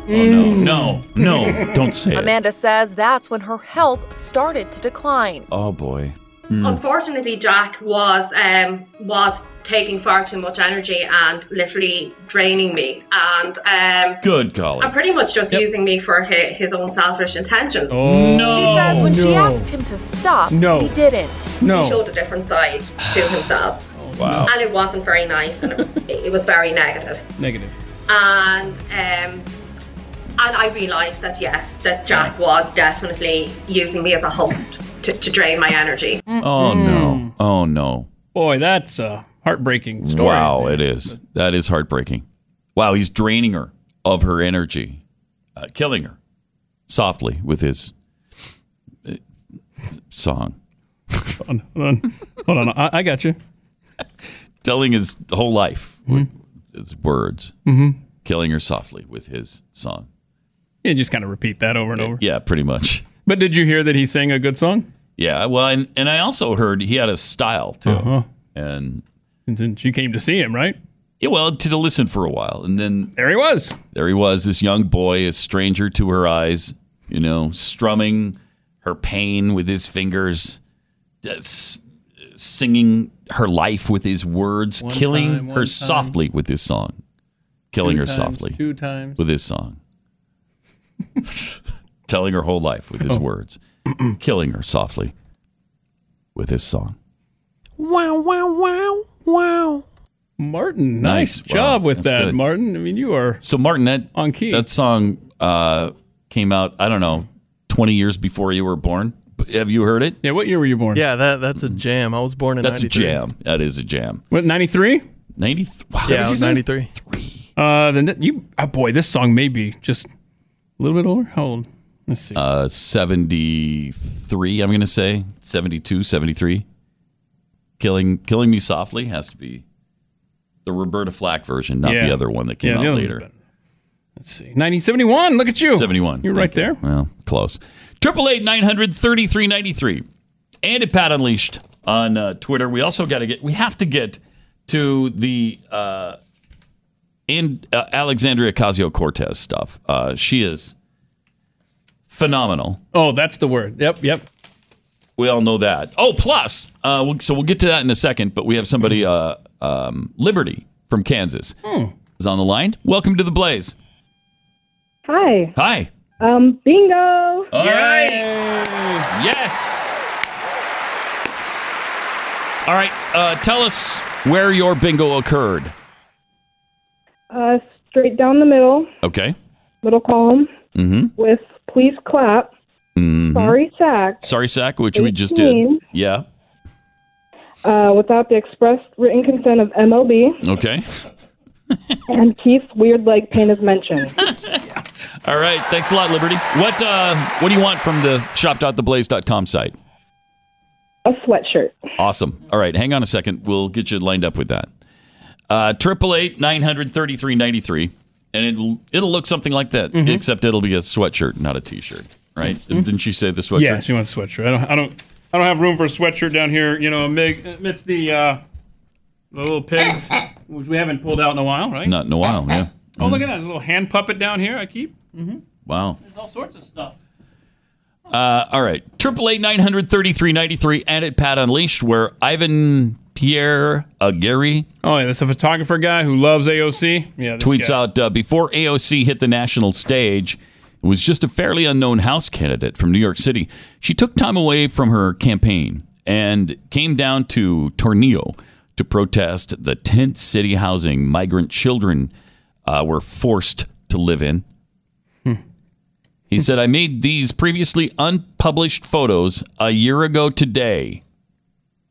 Oh no! Mm. No! No! Don't say it. Amanda says that's when her health started to decline. Oh boy. Hmm. Unfortunately, Jack was um, was taking far too much energy and literally draining me, and um, Good golly. and pretty much just using me for his, his own selfish intentions. Oh no! She says when she asked him to stop, No. he didn't. No, He showed a different side to himself. Wow. And it wasn't very nice, and it was it was very negative. Negative. And um, and I realised that yes, that Jack was definitely using me as a host to, to drain my energy. Oh no! Oh no! Boy, that's a heartbreaking story. Wow! It is. That is heartbreaking. Wow! He's draining her of her energy, uh, killing her softly with his uh, song. on, hold on, hold on. I, I got you. Telling his whole life with his words, Mhm. killing her softly with his song. You just kind of repeat that over and over. Yeah, pretty much. But did you hear that he sang a good song? Yeah, well, and, and I also heard he had a style too, Uh-huh. and And since you came to see him, right? yeah, well, to, to listen for a while, and then there he was. There he was, this young boy, a stranger to her eyes, you know, strumming her pain with his fingers, just singing her life with his words, One killing time, her time. softly with his song, killing Two her times, softly two times. with his song, telling her whole life with his Oh. words, killing her softly with his song. Wow, wow, wow, wow. Martin, nice, Nice. job Wow, with that's that, good. Martin. I mean, you are So Martin, that on key. That song uh, came out. I don't know, twenty years before you were born. Have you heard it? Yeah. What year were you born? Yeah, that that's a jam. I was born in That's a jam. That is a jam. What, 93? Ninety. Wow. Yeah, I was 93. Uh, then you, oh boy, this song may be just a little bit older. How old? Let's see. Uh, 73, I'm going to say. 72, 73. Killing, Killing Me Softly has to be the Roberta Flack version, not Yeah. the other one that came Yeah, out later. Let's see. 1971. Look at you. 71. You're right there. Well, close. Triple eight nine hundred thirty three ninety three, and at Pat Unleashed on uh, Twitter. We also got to get. We have to get to the uh, and uh, Alexandria Ocasio Cortez stuff. Uh, she is phenomenal. Oh, that's the word. Yep, yep. We all know that. Oh, plus, uh, we'll- so we'll get to that in a second. But we have somebody, uh, um, Liberty from Kansas, is on the line. Welcome to the Blaze. Hi. Hi. Um, bingo. All right. Yes. All right. Uh, tell us where your bingo occurred. Uh, straight down the middle, Okay. middle column Mm-hmm. with please clap. Mm-hmm. Sorry, sack. Sorry, Sack, which we just did. Yeah. Uh, without the express written consent of MLB Okay. and Keith's weird leg pain is mentioned. All right. Thanks a lot, Liberty. What uh, What do you want from the shop.theblaze.com site? A sweatshirt. Awesome. All right, hang on a second. We'll get you lined up with that. Uh, Triple eight nine hundred thirty three ninety three, and it'll it'll look something like that, Mhm. except it'll be a sweatshirt, not a t-shirt, right? Didn't she say the sweatshirt? Yeah, she wants a sweatshirt. I don't. I don't. I don't have room for a sweatshirt down here. You know, amidst the uh, the little pigs, which we haven't pulled out in a while, right? Not in a while. Yeah. Oh, look at that! There's a little hand puppet down here. I keep. Mm-hmm. Wow. There's all sorts of stuff. Uh, all right. Triple eight nine hundred thirty three ninety three, and at Pat Unleashed, where Ivan Pierre Aguirre Oh, yeah, that's a photographer guy who loves AOC. Yeah, this tweets guy. out uh, before AOC hit the national stage, it was just a fairly unknown House candidate from New York City. She took time away from her campaign and came down to Tornillo to protest the tent city housing migrant children uh, were forced to live in. He said, I made these previously unpublished photos a year ago today.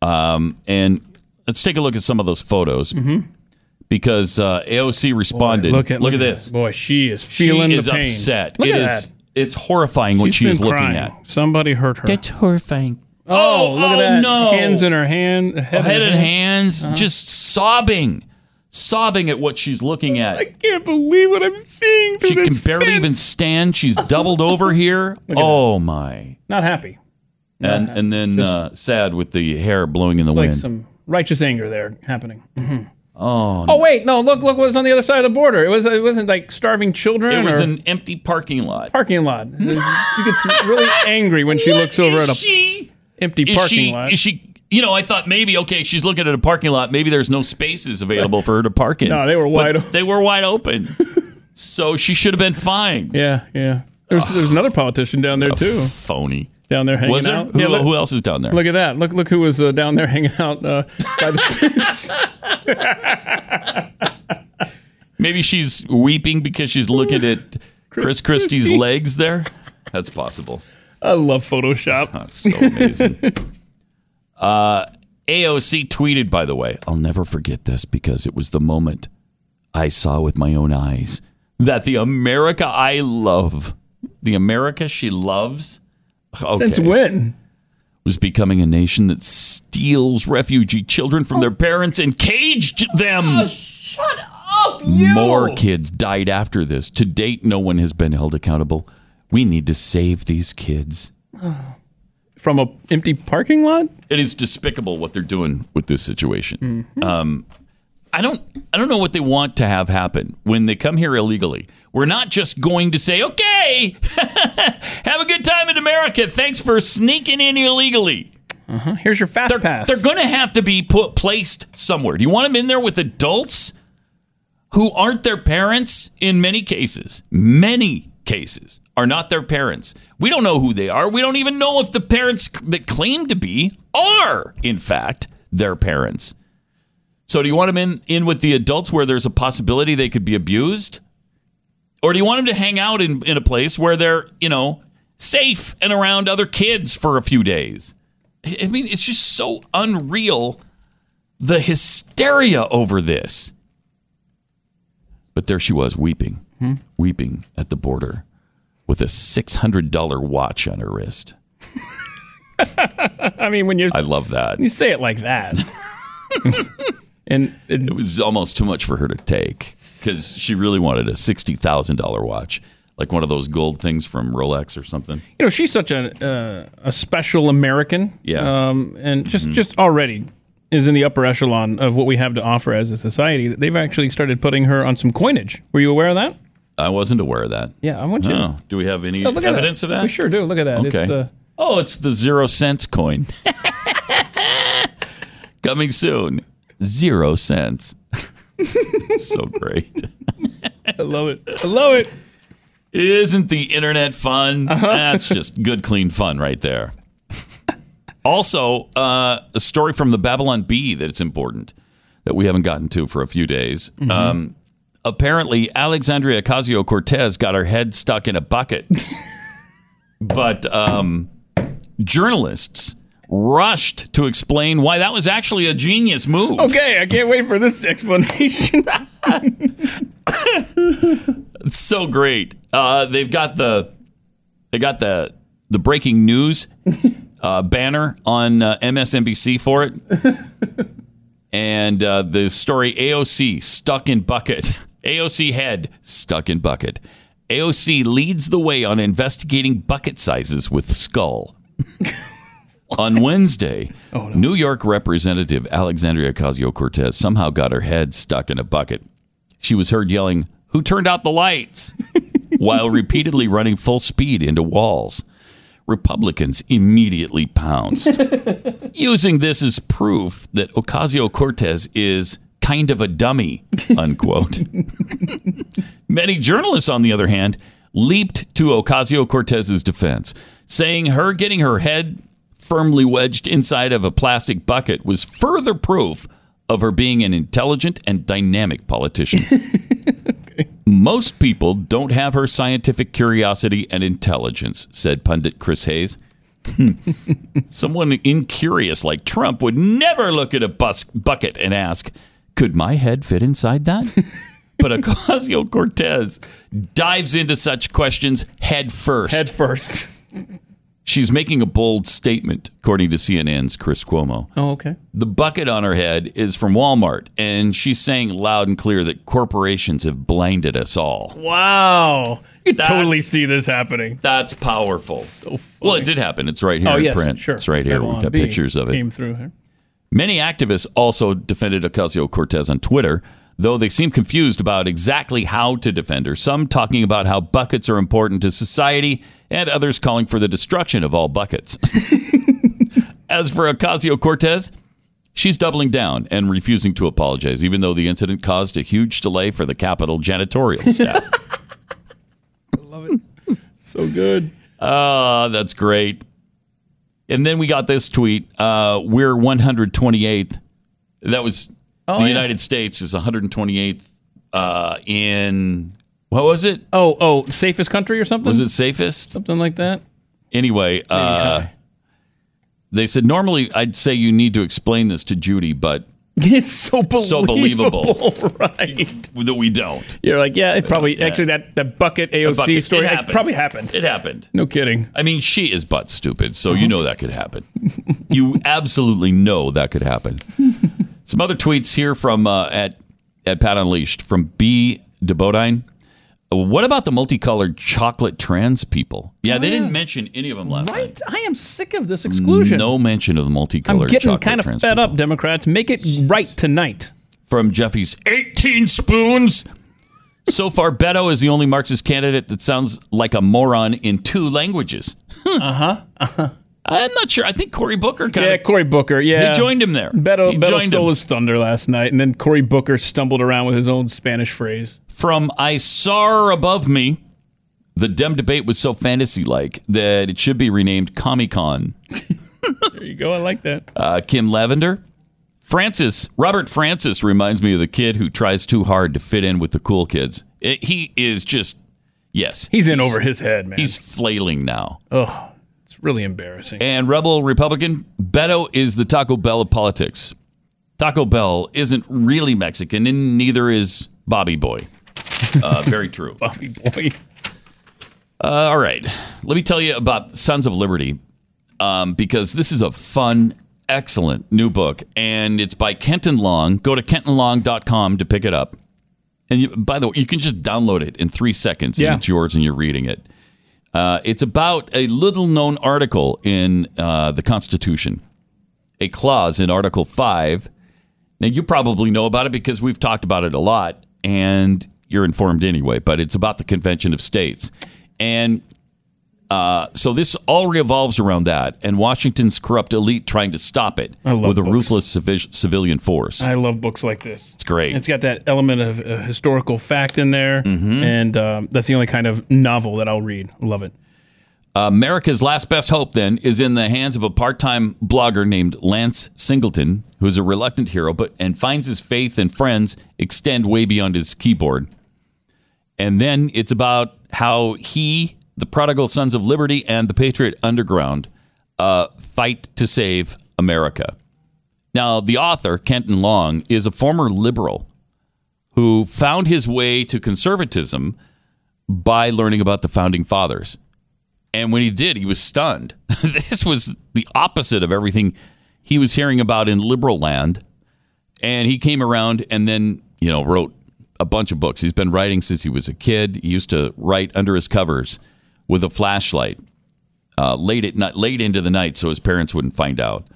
Um, and let's take a look at some of those photos because uh, AOC responded. look at- look, look at at this. Boy, she is feeling she the is pain. upset. Look It at is- that. It's horrifying what she been is looking crying. at. Somebody hurt her. That's horrifying. Oh, look at oh, that! no. Hands in her hand, head, Head in and hands, Uh-huh. just sobbing, sobbing at what she's looking at. I can't believe what I'm seeing. through She can barely fence. even stand. She's doubled over here. Look at Oh my! Not happy. And and then uh, sad with the hair blowing in the It's like wind. some righteous anger there happening. oh, Oh wait, no! Look, look what's on the other side of the border. It was it wasn't like starving children. it was an empty parking lot. parking lot. she gets really angry when she looks over at a she? empty Is parking she? lot. Is she? You know, I thought maybe okay, she's looking at a parking lot. Maybe there's no spaces available for her to park in. No, they were wide open. They were wide open. so she should have been fine. yeah, yeah. There's there's another politician down there too. Phony. Down there hanging Was there? out. Who, Yeah, look- who else is down there? Look at that. Look look who was uh, down there hanging out uh, by the fence. Maybe she's weeping because she's looking at Chris Christie's Christie. legs there. That's possible. I love Photoshop. That's so amazing. uh, AOC tweeted, by the way, I'll never forget this because it was the moment I saw with my own eyes that the America I love, the America she loves, okay, Since when? was becoming a nation that steals refugee children from their parents and caged them. Shut up, you. More kids died after this. To date, no one has been held accountable. We need to save these kids. From a empty parking lot? It is despicable what they're doing with this situation. Mhm. Um, I don't, I don't know what they want to have happen when they come here illegally. We're not just going to say, "Okay, have a good time in America. Thanks for sneaking in illegally." Uh-huh. Here's your fast they're, pass. They're going to have to be put placed somewhere. Do you want them in there with adults who aren't their parents? In many cases, many cases are not their parents. We don't know who they are. We don't even know if the parents that claim to be are, in fact, their parents. So, do you want them in, in with the adults where there's a possibility they could be abused? Or do you want them to hang out in, in a place where they're, you know, safe and around other kids for a few days? I mean, it's just so unreal the hysteria over this. But there she was, weeping, Hmm? weeping at the border with a $600 watch on her wrist. I mean, when you I love that. you say it like that, and, It was almost too much for her to take because she really wanted a $60,000 watch, like one of those gold things from Rolex or something. you know, she's such a uh, a special American. Yeah. Mm-hmm. Um, and just just already is in the upper echelon of what we have to offer as a society. They've actually started putting her on some coinage. Were you aware of that? I wasn't aware of that. Yeah, I want you. Oh, do we have any Oh, evidence of that? We sure do. Look at that. Okay. It's, uh, oh, it's the zero cents coin. Coming soon. Zero cents. so great. I love it. I love it. Isn't the internet fun? That's just good, clean fun right there. Also, uh, a story from the Babylon Bee that's important that we haven't gotten to for a few days. Mm-hmm. Um, apparently, Alexandria Ocasio Cortez got her head stuck in a bucket, but um, journalists rushed to explain why that was actually a genius move. Okay, I can't wait for this explanation. It's so great. Uh, they've got the they got the the breaking news uh, banner on uh, MSNBC for it, and uh, the story AOC stuck in bucket. AOC head stuck in bucket. AOC leads the way on investigating bucket sizes with skull. On Wednesday, oh, New York Representative Alexandria Ocasio Cortez somehow got her head stuck in a bucket. She was heard yelling, Who turned out the lights? while repeatedly running full speed into walls. Republicans immediately pounced, using this as proof that Ocasio Cortez is kind of a dummy, unquote. Many journalists, on the other hand, leaped to Ocasio Cortez's defense, saying her getting her head firmly wedged inside of a plastic bucket was further proof of her being an intelligent and dynamic politician. Most people don't have her scientific curiosity and intelligence, said pundit Chris Hayes. Hmm. Someone incurious like Trump would never look at a bus- bucket and ask, Could my head fit inside that? But Ocasio Cortez dives into such questions head first. Head first. She's making a bold statement, according to CNN's Chris Cuomo. Oh, okay. The bucket on her head is from Walmart, and she's saying loud and clear that corporations have blinded us all. Wow. You That's- totally see this happening. That's powerful. So funny. well, it did happen. It's right here Oh, in yes, print. sure. It's right here. We've got Bee pictures of it. Came through here. Many activists also defended Ocasio Cortez on Twitter, though they seem confused about exactly how to defend her. Some talking about how buckets are important to society, and others calling for the destruction of all buckets. As for Ocasio Cortez, she's doubling down and refusing to apologize, even though the incident caused a huge delay for the Capitol janitorial staff. I love it. So good. Ah, that's great. And then we got this tweet. Uh, we're 128th. That was Oh, the yeah. United States is 128th uh, in what was it? Oh, oh, safest country or something? Was it safest? Something like that? Anyway, uh, they said normally I'd say you need to explain this to Judy, but It's so believable. So believable. right. that we don't. You're like, yeah, it probably actually that that bucket AOC bucket. story It happened. probably happened. It happened. No kidding. I mean, she is butt stupid, so you know that could happen. you absolutely know that could happen. Some other tweets here from uh, at at Pat Unleashed from B DeBodine. Uh, What about the multicolored chocolate trans people? Yeah, they didn't mention any of them last Right? I am sick of this exclusion. No mention of the multicolored. I'm getting kind of fed up, Democrats. Make it right tonight. from Jeffy's 18 spoons. So far, Beto is the only Marxist candidate that sounds like a moron in two languages. Uh huh. Uh-huh. I'm not sure. I think Cory Booker kind Yeah. Cory Booker. Yeah, He joined him there. Beto, He Beto joined stole him. his thunder last night, and then Cory Booker stumbled around with his own Spanish phrase. From I saw above me, the Dem debate was so fantasy like that it should be renamed Comic Con. There you go. I like that. Uh, Kim Lavender. Francis, Robert Francis reminds me of the kid who tries too hard to fit in with the cool kids. It- he is just, yes. He's in over his head, man. He's flailing now. Oh, it's really embarrassing. And Rebel Republican, Beto is the Taco Bell of politics. Taco Bell isn't really Mexican, and neither is Bobby Boy. Uh, very true. Bobby Boy. Uh, all right. Let me tell you about Sons of Liberty um, because this is a fun, excellent new book, and it's by Kenton Long. Go to kentonlong.com to pick it up. And you, by the way, you can just download it in three seconds, Yeah. and it's yours, and you're reading it. Uh, it's about a little known article in uh, the Constitution, a clause in Article 5. Now, you probably know about it because we've talked about it a lot, and you're informed anyway, but it's about the Convention of States. And uh, so this all revolves around that and Washington's corrupt elite trying to stop it with a books. ruthless civi- civilian force. I love books like this. It's great. It's got that element of uh, historical fact in there, Mm-hmm. and um, that's the only kind of novel that I'll read. I love it. America's last best hope, then, is in the hands of a part-time blogger named Lance Singleton, who's a reluctant hero, but and finds his faith and friends extend way beyond his keyboard. And then it's about how he, the prodigal sons of liberty, and the patriot underground uh, fight to save America. Now, the author, Kenton Long, is a former liberal who found his way to conservatism by learning about the founding fathers. And when he did, he was stunned. this was the opposite of everything he was hearing about in liberal land. And he came around and then, you know, wrote a bunch of books. He's been writing since he was a kid. He used to write under his covers with a flashlight uh, late at night, late into the night, so his parents wouldn't find out.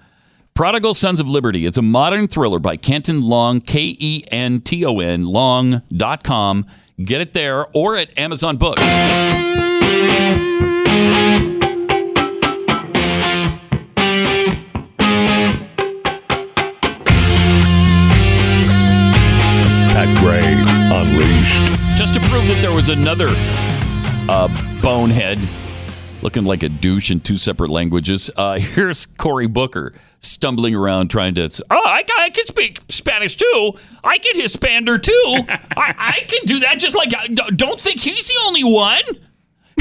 Prodigal Sons of Liberty. It's a modern thriller by Kenton Long, K E N T O N, long.com. Get it there or at Amazon Books. Pat Gray Unleashed. Just to prove that there was another uh, bonehead looking like a douche in two separate languages, uh, here's Cory Booker stumbling around trying to. Oh, I, I can speak Spanish too. I can Hispander too. I, I can do that just like. Don't think he's the only one.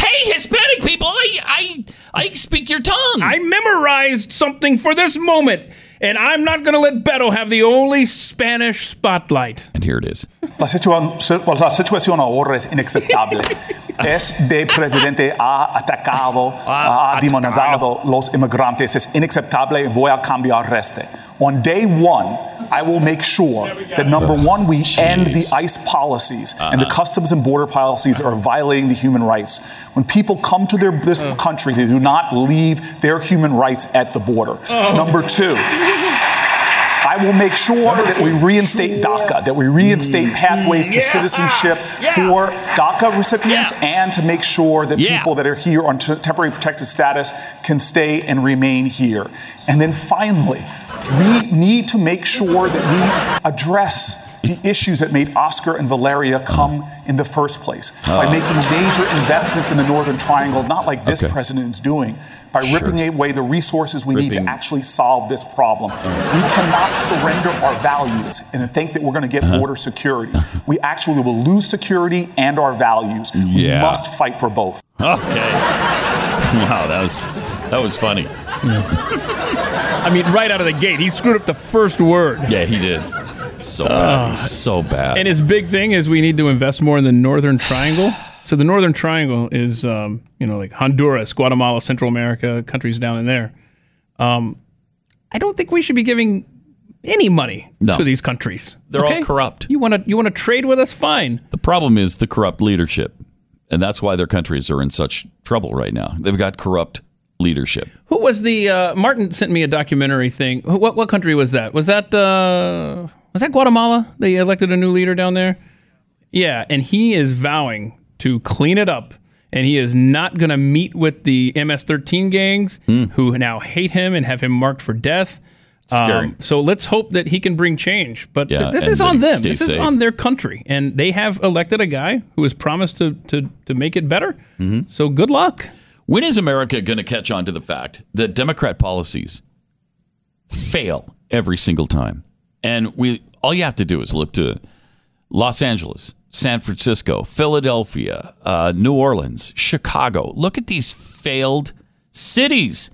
Hey, Hispanic people, I, I, I speak your tongue. I memorized something for this moment, and I'm not going to let Beto have the only Spanish spotlight. And here it is. La, situa- la situación ahora es inaceptable. este presidente ha atacado, ah, ha ah, demonizado los inmigrantes. Es inaceptable voy a cambiar este. On day one, I will make sure that number one, we end the ICE policies and the uh-huh. customs and border policies that are violating the human rights. When people come to their, this country, they do not leave their human rights at the border. Number two, I will make sure that we reinstate DACA, that we reinstate mm. pathways to citizenship for DACA recipients, and to make sure that people that are here on t- temporary protected status can stay and remain here. And then finally, we need to make sure that we address the issues that made Oscar and Valeria come in the first place by Oh. making major investments in the Northern Triangle, not like this Okay. president is doing, by ripping away the resources we need to actually solve this problem. We cannot surrender our values and think that we're going to get Uh-huh. border security. We actually will lose security and our values. We must fight for both. Okay. Wow, that was that was funny. I mean, right out of the gate, he screwed up the first word. Yeah, he did. So bad. He's so bad. And his big thing is we need to invest more in the Northern Triangle. So the Northern Triangle is, um, you know, like Honduras, Guatemala, Central America, countries down in there. Um, I don't think we should be giving any money No. to these countries. They're all corrupt. You want to you want to trade with us? Fine. The problem is the corrupt leadership. And that's why their countries are in such trouble right now. They've got corrupt leadership. Who was the uh, Martin sent me a documentary thing? Who- What what country was that? Was that uh, was that Guatemala? They elected a new leader down there. Yeah, and he is vowing to clean it up, and he is not going to meet with the MS-13 gangs who now hate him and have him marked for death. Um, so let's hope that he can bring change. But th- this is on them. This is on their country, and they have elected a guy who has promised to to to make it better. So good luck. When is America going to catch on to the fact that Democrat policies fail every single time? And we all you have to do is look to Los Angeles, San Francisco, Philadelphia, uh, New Orleans, Chicago. Look at these failed cities.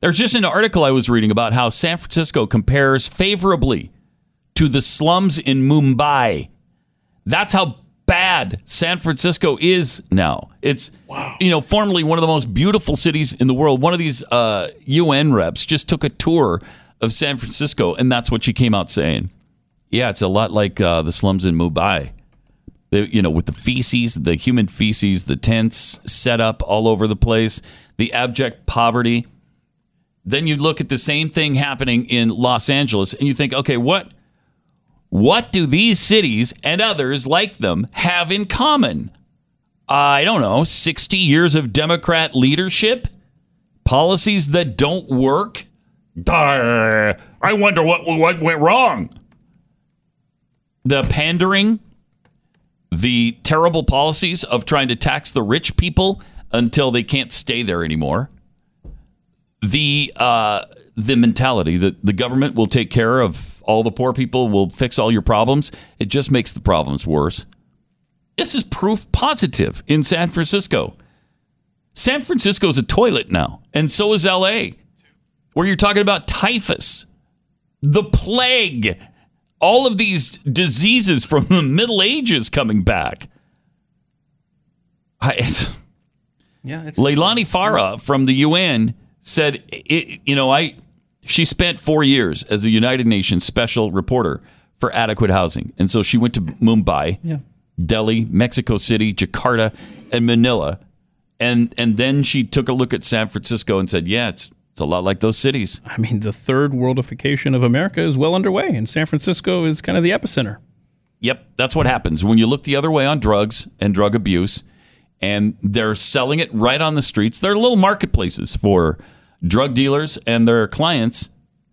There's just an article I was reading about how San Francisco compares favorably to the slums in Mumbai. That's how bad San Francisco is now. It's you know formerly one of the most beautiful cities in the world. One of these uh, UN reps just took a tour of San Francisco, and that's what she came out saying. Yeah, it's a lot like uh, the slums in Mumbai. You know, with the feces, the human feces, the tents set up all over the place, the abject poverty. Then you look at the same thing happening in Los Angeles, and you think, okay, what what do these cities and others like them have in common? I don't know, 60 years of Democrat leadership? Policies that don't work? Duh. I wonder what, what went wrong. The pandering, the terrible policies of trying to tax the rich people until they can't stay there anymore. The uh, the mentality that the government will take care of all the poor people, will fix all your problems. It just makes the problems worse. This is proof positive in San Francisco. San Francisco's a toilet now, and so is LA, where you're talking about typhus, the plague, all of these diseases from the Middle Ages coming back. I, it's, Yeah, it's Leilani Farha from the UN said, it, you know, I she spent four years as a United Nations special reporter for adequate housing, and so she went to Mumbai, Yeah. Delhi, Mexico City, Jakarta, and Manila, and and then she took a look at San Francisco and said, yeah, it's it's a lot like those cities. I mean, the third worldification of America is well underway, and San Francisco is kind of the epicenter. Yep, that's what happens when you look the other way on drugs and drug abuse, and they're selling it right on the streets. They're little marketplaces for drug dealers and their clients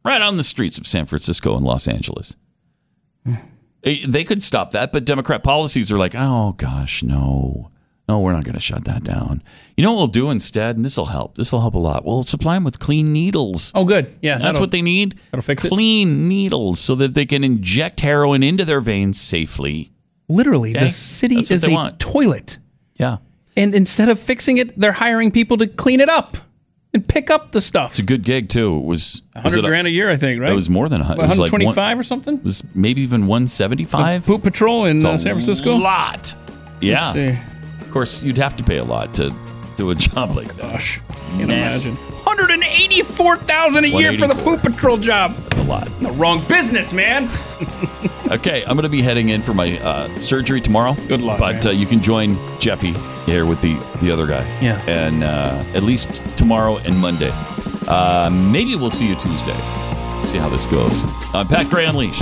right on the streets of San Francisco and Los Angeles. Eh, They could stop that, but Democrat policies are like, oh gosh, no, no, we're not going to shut that down. You know what we'll do instead, and this will help. This will help a lot. We'll supply them with clean needles. Oh, good. Yeah, that's what they need. That'll fix it. Clean needles so that they can inject heroin into their veins safely. Literally, Okay? the city That's is a want. toilet. Yeah. And instead of fixing it, they're hiring people to clean it up and pick up the stuff. It's a good gig too. It was was 100 it grand a year, I think, right? It was more than a hundred. What, It was like 125 one- or something? It was maybe even one seventy five. Poop Patrol in uh, San Francisco. A lot. Yeah. Let's see. Of course, you'd have to pay a lot to do a job like that. Gosh, can't Nasty. imagine. 184,000 a year for the 184. Poop Patrol job. That's a lot. The wrong business, man. Okay, I'm going to be heading in for my uh, surgery tomorrow. Good luck. But uh, you can join Jeffy here with the the other guy. Yeah. And uh, at least tomorrow and Monday. Uh, maybe we'll see you Tuesday. See how this goes. I'm Pat Gray Unleashed.